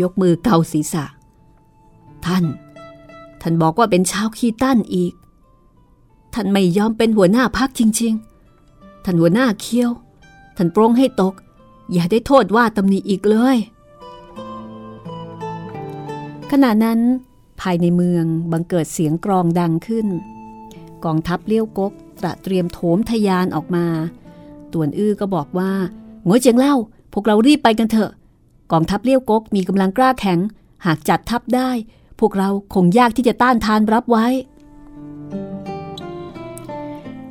ยกมือเกาศีรษะ ท่าน ท่านบอกว่าเป็นชาวขีตั้นอีก ท่านไม่ยอมเป็นหัวหน้าพักจริง ๆ ท่านหัวหน้าเคี้ยว ท่านโปรงให้ตก อย่าได้โทษว่าตำหนิอีกเลย ขณะนั้น ภายในเมืองบังเกิดเสียงกรองดังขึ้น กองทัพเลี้ยวกกตระเตรียมโถมทยานออกมา ต่วนอื้อก็บอกว่าโง่เจียงเล่า พวกเรารีบไปกันเถอะ กองทัพเลี้ยวกกมีกำลังกล้าแข็ง หากจัดทัพได้ พวกเราคงยากที่จะต้านทานรับไว้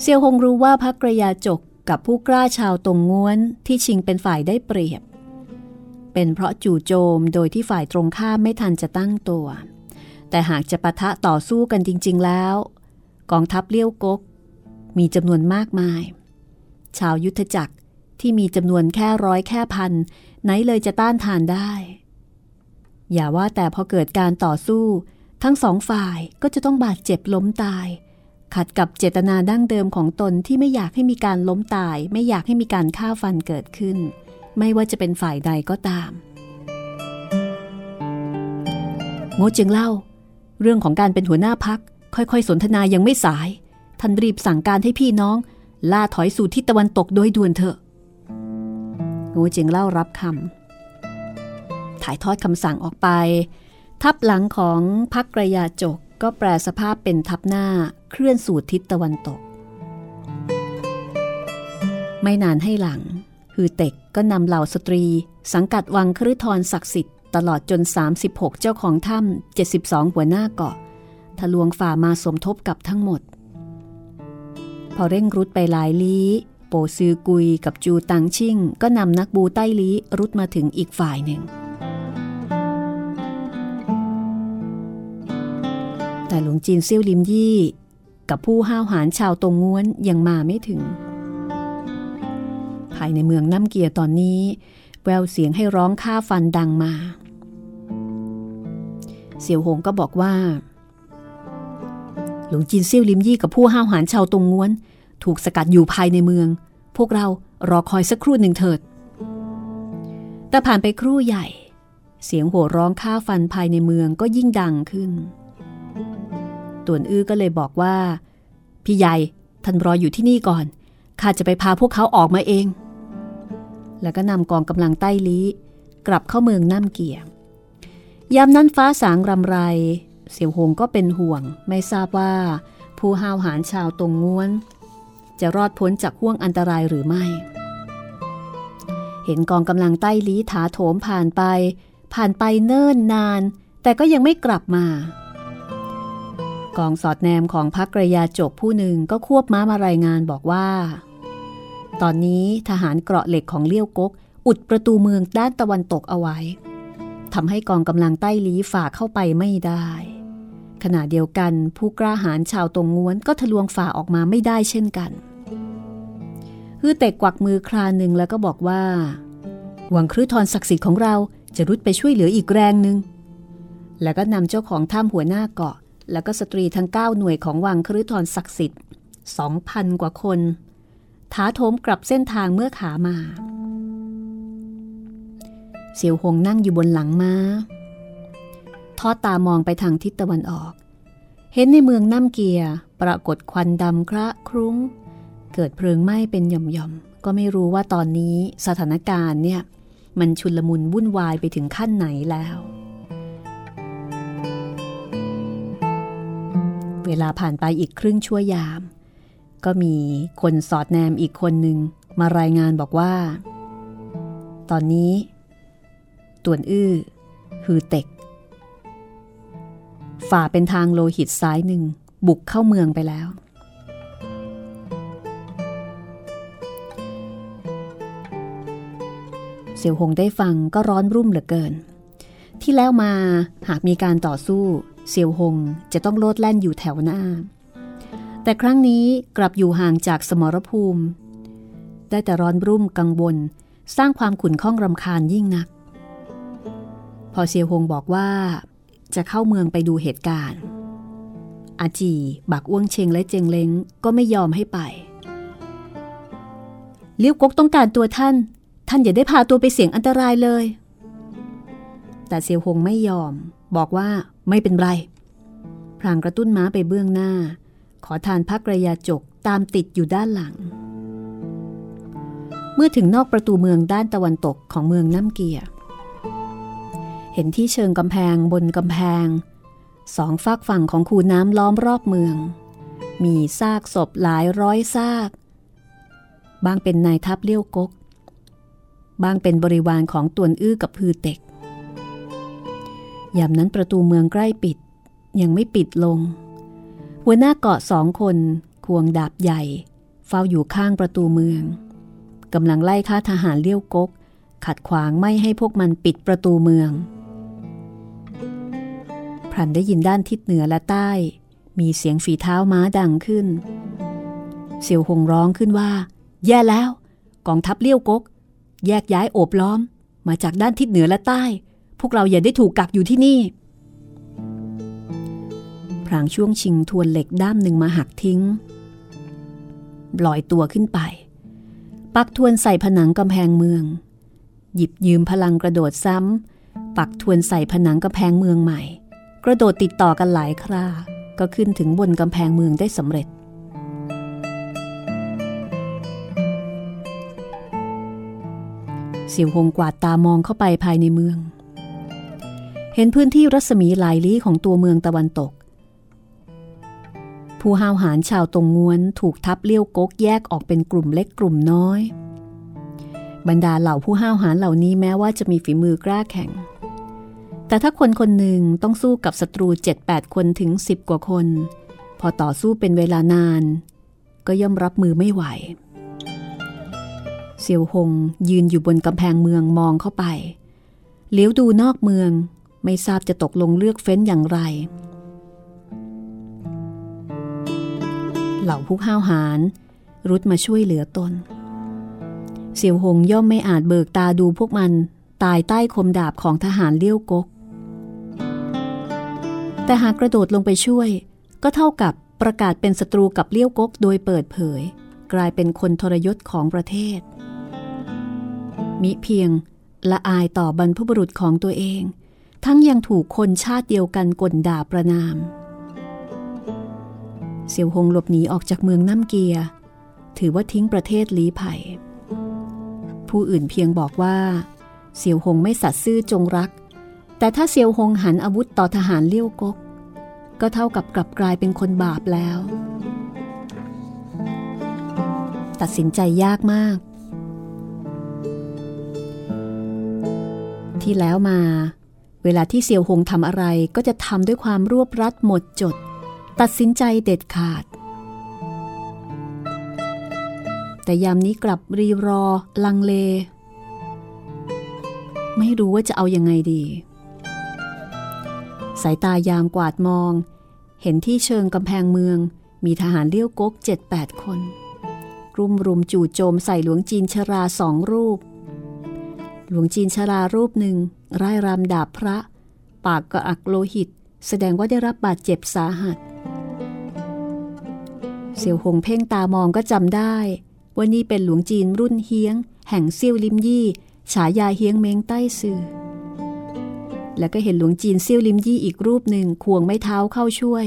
เซียวหงรู้ว่าพระกระยาจกกับผู้กล้าชาวตรงง้วนที่ชิงเป็นฝ่ายได้เปรียบ เป็นเพราะจู่โจมโดยที่ฝ่ายตรงข้ามไม่ทันจะตั้งตัว แต่หากจะปะทะต่อสู้กันจริง ๆ แล้ว กองทัพเลี้ยวกก มีจำนวนมากมาย ชาวยุทธจักรที่มีจำนวนแค่ร้อยแค่พันไหนเลยจะต้านทานได้ อย่าว่าแต่พอเกิดการต่อสู้ ทั้งสองฝ่ายก็จะต้องบาดเจ็บล้มตาย ขัดกับเจตนาดั้งเดิมของตนที่ไม่อยากให้มีการล้มตาย ไม่อยากให้มีการฆ่าฟันเกิดขึ้น ไม่ว่าจะเป็นฝ่ายใดก็ตามโงจึงเล่า เรื่องของการเป็นหัวหน้าพัก ค่อยๆ สนทนายังไม่สาย ท่านรีบสั่งการให้พี่น้อง ล่าถอยสู่ทิศตะวันตกโดยด่วนเถอะโงูจึงเล่ารับคำ ถ่ายทอดคำสั่งออกไป ทับหลังของพักกระยาจกก็แปลสภาพเป็นทับหน้าเคลื่อนสู่ทิศตะวันตก ไม่นานให้หลัง ฮือเต็กก็นำเหล่าสตรี สังกัดวังคฤทรศักดิ์สิทธิ์ตลอดจน 36 เจ้าของถ้ำ72 หัวหน้าเกาะ ทะลวงฝ่ามาสมทบกับทั้งหมด พอเร่งรุดไปหลายลี้ โปซือกุยกับจูตังชิ่ง ก็นำนักบูใต้ลี้รุดมาถึงอีกฝ่ายหนึ่ง แต่หลวงจีนเซี่ยวลิมยี่ กับผู้ห้าวหาญชาวตรงง้วนยังมาไม่ถึง ภายในเมืองน้ำเกียร์ตอนนี้ แววเสียงให้ร้องฆ่าฟันดังมา เสี่ยวหงก็บอกว่า หลวงจีนเซี่ยวลิมยี่กับผู้ห้าวหาญชาวตรงง้วน ถูกสกัดอยู่ภายในเมือง พวกเรารอคอยสักครู่หนึ่งเถิด แต่ผ่านไปครู่ใหญ่เสียงโห่ร้องฆ่าฟันภายในเมืองก็ยิ่งดังขึ้น ต่วนอื้อก็เลยบอกว่า พี่ใหญ่ท่านรออยู่ที่นี่ก่อน ข้าจะไปพาพวกเขาออกมาเอง แล้วก็นำกองกำลังใต้ลี้ กลับเข้าเมืองน้ำเกียยามนั้นฟ้าสางรำไร เสี่ยวหงก็เป็นห่วง ไม่ทราบว่า ผู้ห้าวหาญชาวตรงง้วน จะรอดพ้นจากห่วงอันตรายหรือไม่ เห็นกองกำลังใต้ลี้ถาโถมผ่านไป ผ่านไปเนิ่นนาน แต่ก็ยังไม่กลับมา กองสอดแนมของพักกระยาจบผู้หนึ่งก็ควบม้ามารายงานบอกว่า ตอนนี้ทหารเกราะเหล็กของเลี้ยวกก อุดประตูเมืองด้านตะวันตกเอาไว้ทำให้กองกำลังใต้ลี้ฝ่าเข้าไปไม่ได้ ขณะเดียวกันผู้กล้าหาญชาวตรงง้วนก็ทะลวงฝ่าออกมาไม่ได้เช่นกันฮือเตกกวักมือคราหนึ่งแล้วก็บอกว่า หวังครื้ทรศักดิ์สิทธิ์ของเราจะรุดไปช่วยเหลืออีกแรงหนึ่งแล้วก็นำเจ้าของถ้ำหัวหน้าเกาะ แล้วก็สตรีทั้ง 9 หน่วยของวังครื้ทรศักดิ์สิทธิ์ 2,000 กว่าคนท้าโถมกลับเส้นทางเมื่อขามา เสี่ยวหงนั่งอยู่บนหลังม้า ทอดตามองไปทางทิศตะวันออก เห็นในเมืองน้ำเกียปรากฏควันดำคระครุ้ง เกิดเพลิงไหม้เป็นหย่อมๆ ก็ไม่รู้ว่าตอนนี้สถานการณ์เนี่ย มันชุนลมุนวุ่นวายไปถึงขั้นไหนแล้ว เวลาผ่านไปอีกครึ่งชั่วยาม ก็มีคนสอดแนมอีกคนหนึ่งมารายงานบอกว่า ตอนนี้ต่วนอื้อ ฮือเต็ก ฝ่าเป็นทางโลหิตซ้ายหนึ่ง บุกเข้าเมืองไปแล้ว เสี่ยวหงได้ฟังก็ร้อนรุ่มเหลือเกิน ที่แล้วมาหากมีการต่อสู้ เสี่ยวหงจะต้องโลดแล่นอยู่แถวหน้า แต่ครั้งนี้กลับอยู่ห่างจากสมรภูมิ ได้แต่ร้อนรุ่มกังวลสร้างความขุ่นข้องรำคาญยิ่งนัก พอเซียวหงบอกว่า จะเข้าเมืองไปดูเหตุการณ์ อาจี บักอ้วงเชงและเจงเล้งก็ไม่ยอมให้ไปเลี้ยวกกต้องการตัวท่าน ท่านอย่าได้พาตัวไปเสี่ยงอันตรายเลย แต่เซียวหงไม่ยอม บอกว่า ไม่เป็นไร พรางกระตุ้นม้าไปเบื้องหน้า ขอทานพักระยาจกตามติดอยู่ด้านหลัง เมื่อถึงนอกประตูเมืองด้านตะวันตกของเมืองน้ำเกียร์เห็นที่เชิงกำแพงบนกำแพง สองฝากฝั่งของคูน้ำล้อมรอบเมือง มีซากศพหลายร้อยซาก บางเป็นนายทัพเลี้ยวกกบางเป็นบริวารของตวนอื้อกับพือเต็ก ยามนั้นประตูเมืองใกล้ปิด ยังไม่ปิดลง หัวหน้าเกาะสองคนควงดาบใหญ่ เฝ้าอยู่ข้างประตูเมืองกำลังไล่ฆ่าทหารเลี้ยวกก ขัดขวางไม่ให้พวกมันปิดประตูเมืองพรันได้ยินด้านทิศเหนือและใต้ มีเสียงฝีเท้าม้าดังขึ้น เสี่ยวหงร้องขึ้นว่า แย่แล้ว กองทัพเลี้ยวกก แยกย้ายโอบล้อม มาจากด้านทิศเหนือและใต้ พวกเราอย่าได้ถูกกักอยู่ที่นี่ พรางช่วงชิงทวนเหล็กด้ามหนึ่งมาหักทิ้งลอยตัวขึ้นไป ปักทวนใส่ผนังกำแพงเมือง หยิบยืมพลังกระโดดซ้ำ ปักทวนใส่ผนังกำแพงเมืองใหม่ กระโดดติดต่อกันหลายครา ก็ขึ้นถึงบนกำแพงเมืองได้สำเร็จเสี่ยวหงกวาดตามองเข้าไปภายในเมือง เห็นพื้นที่รัศมีหลายลี้ของตัวเมืองตะวันตก ผู้ห้าวหาญชาวตรงงวนถูกทับเลี้ยวกกแยกออกเป็นกลุ่มเล็กกลุ่มน้อย บรรดาเหล่าผู้ห้าวหาญเหล่านี้แม้ว่าจะมีฝีมือกล้าแข็ง แต่ถ้าคนคนหนึ่งต้องสู้กับศัตรู 7-8 คนถึง 10 กว่าคน พอต่อสู้เป็นเวลานาน ก็ย่อมรับมือไม่ไหวเซียวหงยืนอยู่บนกำแพงเมืองมองเข้าไป เลี้ยวดูนอกเมือง ไม่ทราบจะตกลงเลือกเฟ้นอย่างไร เหล่าผู้ห้าวหาญรุดมาช่วยเหลือตน เสี่ยวหงย่อมไม่อาจเบิกตาดูพวกมันตายใต้คมดาบของทหารเลี้ยวกก แต่หากกระโดดลงไปช่วย ก็เท่ากับประกาศเป็นศัตรูกับเลี้ยวกกโดยเปิดเผย กลายเป็นคนทรยศของประเทศ มิเพียงละอายต่อบรรพบุรุษของตัวเอง ทั้งยังถูกคนชาติเดียวกันกลด่าประนาม เสี่ยวหงหลบหนีออกจากเมืองน้ำเกีย ถือว่าทิ้งประเทศลี้ไผ่ผู้อื่นเพียงบอกว่า เสี่ยวหงไม่สัตย์ซื่อจงรัก แต่ถ้าเสี่ยวหงหันอาวุธต่อทหารเลี้ยวกก ก็เท่ากับกลับกลายเป็นคนบาปแล้ว ตัดสินใจยากมากที่แล้วมา เวลาที่เสี่ยวหงทำอะไรก็จะทำด้วยความรวบรัดหมดจด ตัดสินใจเด็ดขาด แต่ยามนี้กลับรีรอ ลังเล ไม่รู้ว่าจะเอายังไงดี สายตายามกวาดมอง เห็นที่เชิงกำแพงเมือง มีทหารเลี้ยวก๊กเจ็ดแปดคน รุมรุมจู่โจมใส่หลวงจีนชราสองรูป หลวงจีนชรารูปหนึ่งร่ายรำดาบพระ ปากกระอักโลหิต แสดงว่าได้รับบาดเจ็บสาหัส เสี่ยวหงเพ่งตามองก็จำได้ว่านี่เป็นหลวงจีนรุ่นเฮียง แห่งเซี่ยวลิมยี่ ฉายาเฮียงเมงใต้ซื่อแล้วก็เห็นหลวงจีนเซี่ยวลิมยี่อีกรูปหนึ่งควงไม้เท้าเข้าช่วย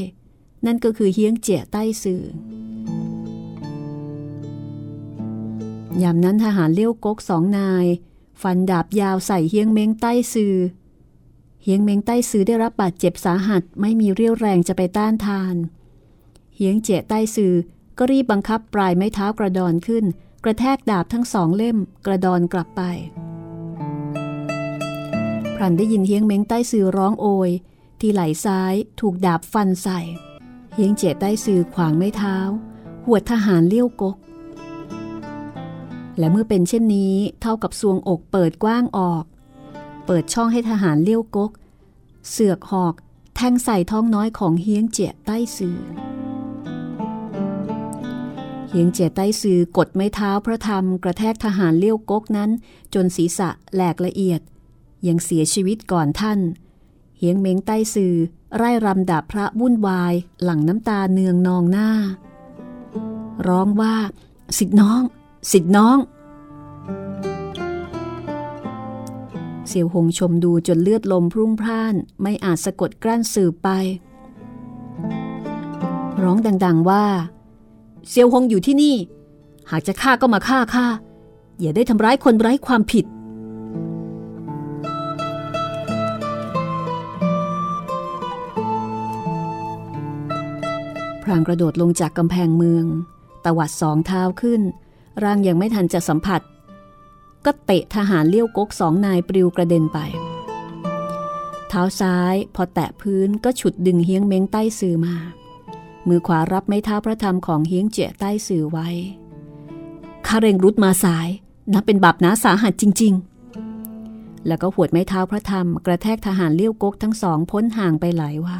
นั่นก็คือเฮียงเจี๋ยใต้ซื่อยามนั้นทหารเลี้ยวกกสองนาย ฟันดาบยาวใส่เฮียงเมงใต้ซือ เฮียงเมงใต้ซือได้รับบาดเจ็บสาหัสไม่มีเรี่ยวแรงจะไปต้านทาน เฮียงเจ๋ใต้ซือก็รีบบังคับปลายไม้เท้ากระดอนขึ้น กระแทกดาบทั้งสองเล่มกระดอนกลับไป พรันได้ยินเฮียงเม้งใต้ซือร้องโอย ที่ไหล่ซ้ายถูกดาบฟันใส่ เฮียงเจ๋ใต้ซือขวางไม้เท้าหวดทหารเลี้ยวกก และเมื่อเป็นเช่นนี้เท่ากับซวงอกเปิดกว้างออก เปิดช่องให้ทหารเลี้ยวกก เสือกหอกแทงใส่ท้องน้อยของเฮียงเจ๋ใต้ซือเฮียงเจ๋ใต้ซือกดไม้เท้าพระธรรมกระแทกทหารเลี้ยวกกนั้น จนศีรษะแหลกละเอียด ยังเสียชีวิตก่อนท่าน เฮียงเม้งใต้ซือไร่รำดาบพระวุ่นวาย หลังน้ำตาเนืองนองหน้า ร้องว่าสิทธิน้อง สิทธิน้อง เสี่ยวหงชมดูจนเลือดลมพรุ่งพร่าน ไม่อาจสะกดกลั้นสืบไป ร้องดัง ๆว่า เสี่ยวหงอยู่ที่นี่ หากจะฆ่าก็มาฆ่าข้าอย่าได้ทำร้ายคนไร้ความผิดพรางกระโดดลงจากกำแพงเมือง ตวัดสองเท้าขึ้น ร่างยังไม่ทันจะสัมผัส ก็เตะทหารเลี้ยวกกสองนายปลิวกระเด็นไป เท้าซ้ายพอแตะพื้นก็ฉุดดึงเฮียงเม้งใต้สื่อมา มือขวารับไม้เท้าพระธรรมของเฮียงเจี๋ยใต้สื่อไว้าเร่งรุดมาสายนับเป็นบาปนาสาหัสจริง ๆ แล้วก็หวดไม้เท้าพระธรรมกระแทกทหารเลี้ยวกกทั้งสองพ้นห่างไปหลายว่า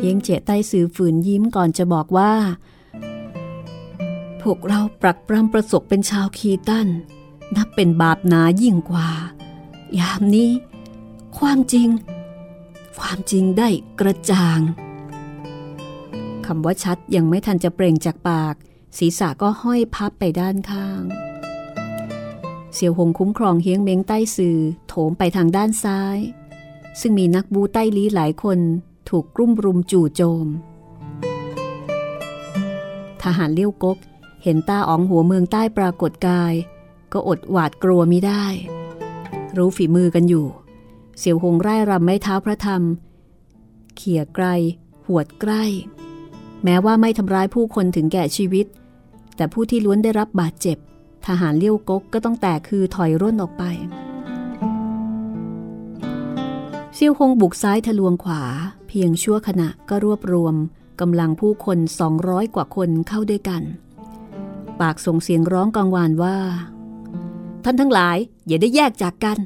เยงเจใต้สื่อฝืนยิ้มก่อนจะบอกว่า พวกเราปรักปรำประสบเป็นชาวคีตัน นับเป็นบาปหนายิ่งกว่า ยามนี้ ความจริง ความจริงได้กระจ่างคำว่าชัดยังไม่ทันจะเปล่งจากปาก ศีรษะก็ห้อยพับไปด้านข้าง เสี่ยวหงคุ้มครองเฮียงเม้งใต้สื่อโถมไปทางด้านซ้าย ซึ่งมีนักบูใต้ลี้หลายคนถูกกลุ่มรุมจู่โจม ทหารเลี้ยวกก ห็นตาอ๋องหัวเมืองใต้ปรากฏกาย ก็อดหวาดกลัวมิได้ รู้ฝีมือกันอยู่ เสียวหงไร่รำไม่เท้าพระธรรม เขี่ยไกล หวดใกล้ แม้ว่าไม่ทำร้ายผู้คนถึงแก่ชีวิต แต่ผู้ที่ล้วนได้รับบาดเจ็บ ทหารเลี้ยวกกก็ต้องแตกคือถอยร่นออกไปเซียวหงบุกซ้ายทะลวงขวา เพียงชั่วขณะก็รวบรวมกำลังผู้คน 200 กว่าคนเข้าด้วยกัน ปากส่งเสียงร้องกังวานว่า ท่านทั้งหลายอย่าได้แยกจากกัน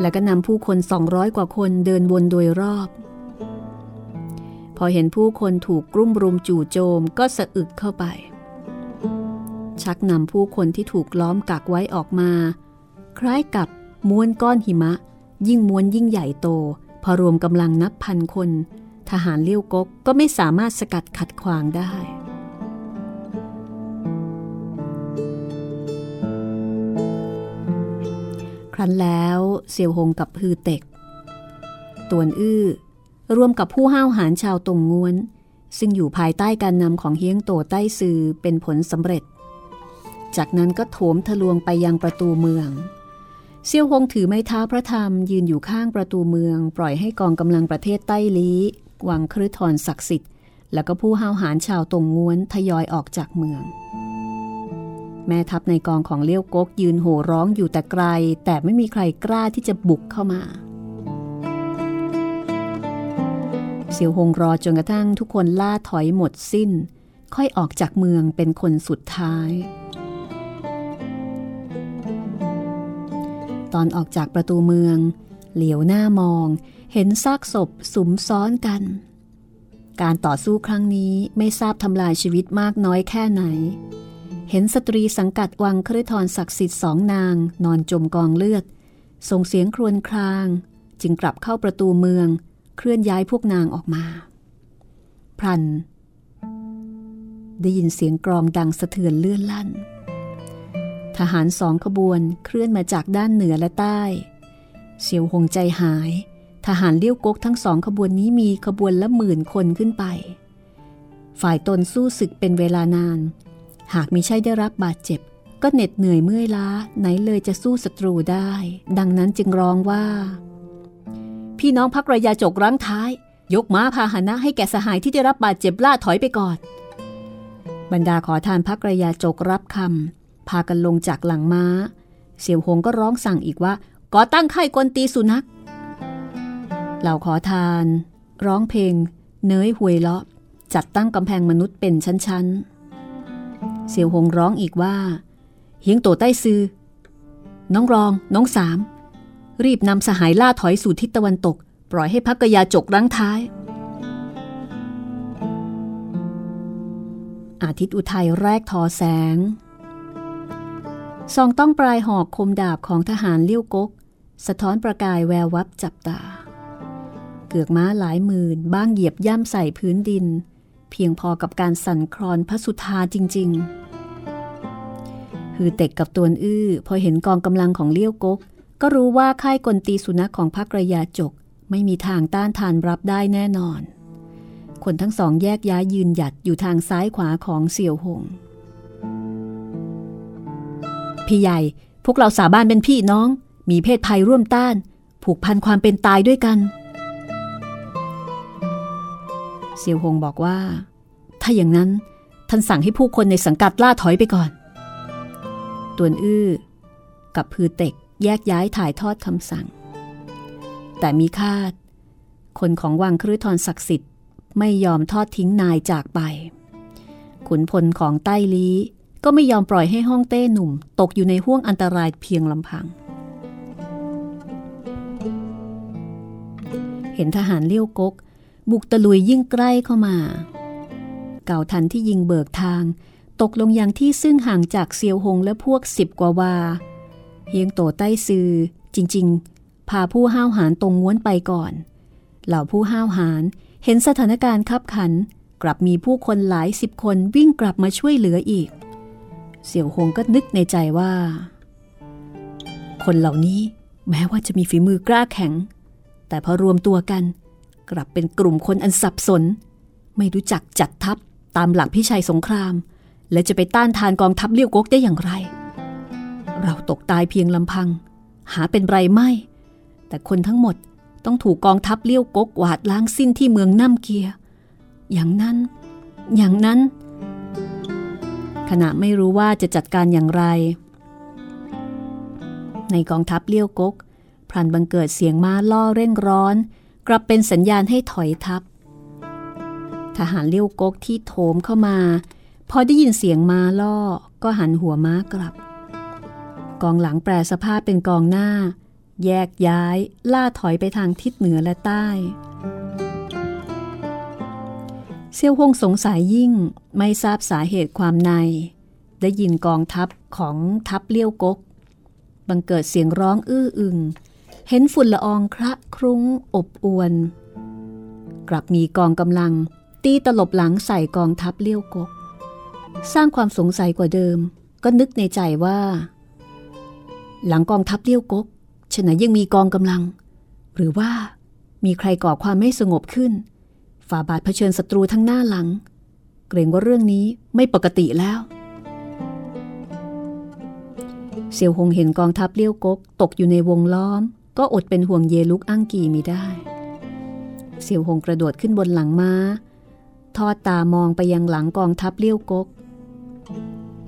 แล้วก็นำผู้คน200กว่าคนเดินวนโดยรอบ พอเห็นผู้คนถูกกลุ่มรุมจู่โจมก็สะอึกเข้าไป ชักนำผู้คนที่ถูกล้อมกักไว้ออกมา คล้ายกับม้วนก้อนหิมะ ยิ่งม้วนยิ่งใหญ่โต พอรวมกำลังนับพันคน ทหารเลี้ยวกกก็ไม่สามารถสกัดขัดขวางได้ รั้นแล้วเสี่ยวหงกับฮือเต็ก ตวนอื้อรวมกับผู้ห้าวหาญชาวตงงวน ซึ่งอยู่ภายใต้การนำของเฮียงโตใต้ซือเป็นผลสำเร็จ จากนั้นก็โถมทะลวงไปยังประตูเมือง เซียวหงถือไม้เท้าพระธรรมยืนอยู่ข้างประตูเมือง ปล่อยให้กองกำลังประเทศใต้ลี้วังครืทรศักดิ์สิทธิ์ แล้วก็ผู้ห้าวหาญชาวตงงวนทยอยออกจากเมือง แม่ทัพในกองของเลี้ยวกกยืนโห่ร้องอยู่แต่ไกล แต่ไม่มีใครกล้าที่จะบุกเข้ามาเสี่ยวหงรอจนกระทั่งทุกคนล่าถอยหมดสิ้น ค่อยออกจากเมืองเป็นคนสุดท้าย ตอนออกจากประตูเมือง เหลียวหน้ามอง เห็นซากศพสุมซ้อนกัน การต่อสู้ครั้งนี้ไม่ทราบทำลายชีวิตมากน้อยแค่ไหน เห็นสตรีสังกัดวังครทรศักดิ์สิทธิ์สองนาง นอนจมกองเลือด ส่งเสียงครวญคราง จึงกลับเข้าประตูเมือง เคลื่อนย้ายพวกนางออกมา พรัน ได้ยินเสียงกรองดังสะเทือนเลื่อนลั่น ทหารสองขบวนเคลื่อนมาจากด้านเหนือและใต้ เสียวหงใจหาย ทหารเลี้ยวกกทั้งสองขบวนนี้มีขบวนละหมื่นคนขึ้นไป ฝ่ายตนสู้ศึกเป็นเวลานาน หากมิใช่ได้รับบาดเจ็บ ก็เหน็ดเหนื่อยเมื่อยล้าไหนเลยจะสู้ศัตรูได้ ดังนั้นจึงร้องว่า พี่น้องพักระยาจกรั้งท้าย ยกม้าพาหนะให้แก่สหายที่ได้รับบาดเจ็บล่าถอยไปก่อน บรรดาขอทานพักระยาจกรับคำพากันลงจากหลังม้า เสี่ยวหงก็ร้องสั่งอีกว่าก่อตั้งค่ายกลตีสุนัข เหล่าขอทาน ร้องเพลง เนยหวยเลาะจัดตั้งกำแพงมนุษย์เป็นชั้นๆ เสี่ยวหงร้องอีกว่า เฮียงโตใต้ซือ น้องรอง น้องสาม รีบนำสหายล่าถอยสู่ทิศตะวันตก ปล่อยให้พักกยาจกรั้งท้าย อาทิตย์อุทัยแรกทอแสงส่องต้องปลายหอกคมดาบของทหารเลี้ยวกก สะท้อนประกายแวววับจับตา เกือกม้าหลายหมื่นบ้างเหยียบย่ำใส่พื้นดิน เพียงพอกับการสั่นคลอนพระสุธาจริง ๆ ฮือเต็กกับตวนอื้อ พอเห็นกองกำลังของเลี้ยวกก ก็รู้ว่าค่ายกลตีสุนัขของพักระยาจก ไม่มีทางต้านทานรับได้แน่นอน คนทั้งสองแยกย้ายยืนหยัดอยู่ทางซ้ายขวาของเสี่ยวหง พี่ใหญ่ พวกเราสาบานเป็นพี่น้อง มีเพศภัยร่วมต้าน ผูกพันความเป็นตายด้วยกัน เซียวหงบอกว่า ถ้าอย่างนั้นท่านสั่งให้ผู้คนในสังกัดล่าถอยไปก่อน ตวนอื้อ กับพือเต็กแยกย้ายถ่ายทอดคำสั่ง แต่มีคาด คนของวังครืทรศักดิ์สิทธิ์ไม่ยอมทอดทิ้งนายจากไป ขุนพลของใต้ลีก็ไม่ยอมปล่อยให้ห้องเต้หนุ่ม ตกอยู่ในห่วงอันตรายเพียงลำพัง เห็นทหารเลี้ยวกก บุกตะลุยยิ่งใกล้เข้ามา เก่าทันที่ยิงเบิกทาง ตกลงอย่างที่ซึ่งห่างจากเซียวหงและพวกสิบกว่าวา เฮียงโตใต้ซือจริง ๆ พาผู้ห้าวหาญตรงง้วนไปก่อน เหล่าผู้ห้าวหาญเห็นสถานการณ์คับขัน กลับมีผู้คนหลายสิบคนวิ่งกลับมาช่วยเหลืออีก เสี่ยวหงก็นึกในใจว่า คนเหล่านี้แม้ว่าจะมีฝีมือกล้าแข็ง แต่พอรวมตัวกัน กลับเป็นกลุ่มคนอันสับสน ไม่รู้จักจัดทัพตามหลักพิชัยสงคราม และจะไปต้านทานกองทัพเลี้ยวกกได้อย่างไร เราตกตายเพียงลำพัง หาเป็นไรไม่ แต่คนทั้งหมดต้องถูกกองทัพเลี้ยวกกวาดล้างสิ้นที่เมืองน้ำเกีย อย่างนั้น อย่างนั้น ขณะไม่รู้ว่าจะจัดการอย่างไร ในกองทัพเลี้ยวกกพลันบังเกิดเสียงม้าล่อเร่งร้อน กลับเป็นสัญญาณให้ถอยทัพ ทหารเลี้ยวกกที่โถมเข้ามา พอได้ยินเสียงม้าล่อก็หันหัวม้ากลับ กองหลังแปรสภาพเป็นกองหน้า แยกย้ายล่าถอยไปทางทิศเหนือและใต้เซี่ยวฮงสงสัยยิ่งไม่ทราบสาเหตุความใน ได้ยินกองทัพของทัพเลี้ยวกก บังเกิดเสียงร้องอื้ออึง เห็นฝุ่นละอองคระครุ้งอบอวน กลับมีกองกำลัง ตีตลบหลังใส่กองทัพเลี้ยวกก สร้างความสงสัยกว่าเดิม ก็นึกในใจว่า หลังกองทัพเลี้ยวกกฉะนั้นยังมีกองกำลัง หรือว่ามีใครก่อความไม่สงบขึ้น ฝ่าบาทเผชิญศัตรูทั้งหน้าหลัง เกรงว่าเรื่องนี้ไม่ปกติแล้วเสี่ยวหงเห็นกองทัพเลี้ยวกกตกอยู่ในวงล้อม ก็อดเป็นห่วงเยลุกอั้งกีมิได้ เสี่ยวหงกระโดดขึ้นบนหลังม้า ทอดตามองไปยังหลังกองทัพเลี้ยวกก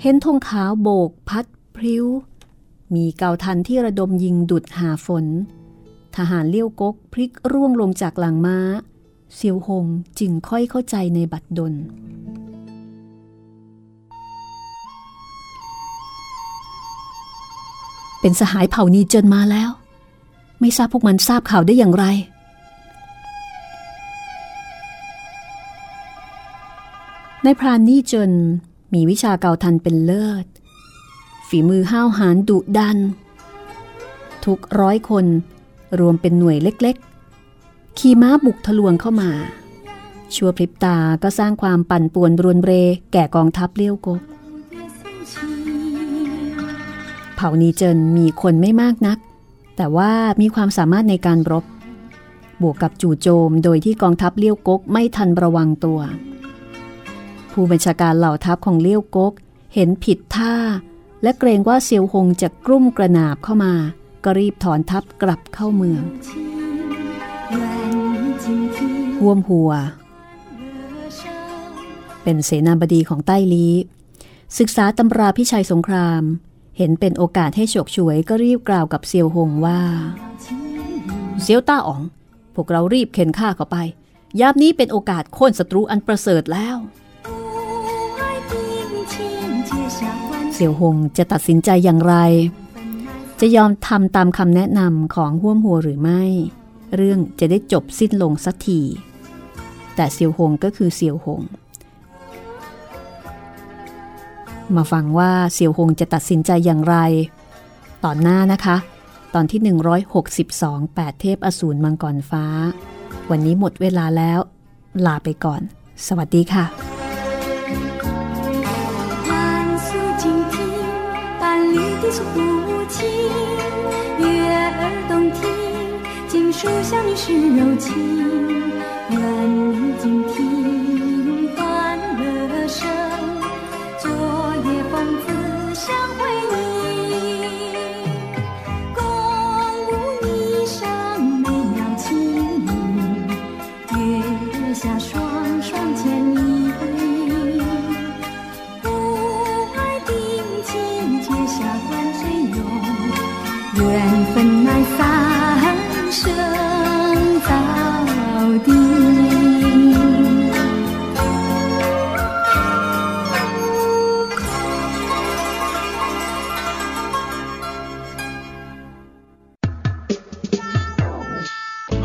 เห็นธงขาวโบกพัดพริ้ว มีเกาทันที่ระดมยิงดุดหาฝน ทหารเลี้ยวกกพลิกร่วงลงจากหลังม้าเซียวหงจึงค่อยเข้าใจในบัดดลเป็นสหายเผ่านีเจินมาแล้ว ไม่ทราบพวกมันทราบข่าวได้อย่างไร ในพรานนี่เจนมีวิชาเก่าทันเป็นเลิศ ฝีมือห้าวหาญดุดัน ทุกร้อยคนรวมเป็นหน่วยเล็กๆ ขี่ม้าบุกทะลวงเข้ามา ชัวพริบตาก็สร้างความปั่นป่วนรวนเร แก่กองทัพเลี้ยวกกเผ่านีเจินมีคนไม่มากนัก แต่ว่ามีความสามารถในการรบบวกกับจู่โจมโดยที่กองทัพเลี้ยวกกไม่ทันระวังตัว ผู้บัญชาการเหล่าทัพของเลี้ยวกก เห็นผิดท่า และเกรงว่าเซียวหงจะกรุ่มกระนาบเข้ามา ก็รีบถอนทัพกลับเข้าเมืองห่วมหัว เป็นเสนาบดีของใต้ลีศึกษาตำราพิชัยสงคราม เห็นเป็นโอกาสให้ฉกฉวยก็รีบกล่าวกับเซียวหงว่า เซียวต้าอ๋อง พวกเรารีบเข็นฆ่าเขาไป ยามนี้เป็นโอกาสโค่นศัตรูอันประเสริฐแล้วเสี่ยวหงจะตัดสินใจอย่างไร จะยอมทำตามคำแนะนำของห้วมหัวหรือไม่ เรื่องจะได้จบสิ้นลงสักที แต่เสี่ยวหงก็คือเสี่ยวหง มาฟังว่าเสี่ยวหงจะตัดสินใจอย่างไร ตอนหน้านะคะ ตอนที่ 162 8 เทพอสูรมังกรฟ้า วันนี้หมดเวลาแล้ว ลาไปก่อน สวัสดีค่ะ 万素静听，伴侣的诉情，悦耳动听，经书香女是柔情，愿你静听 相会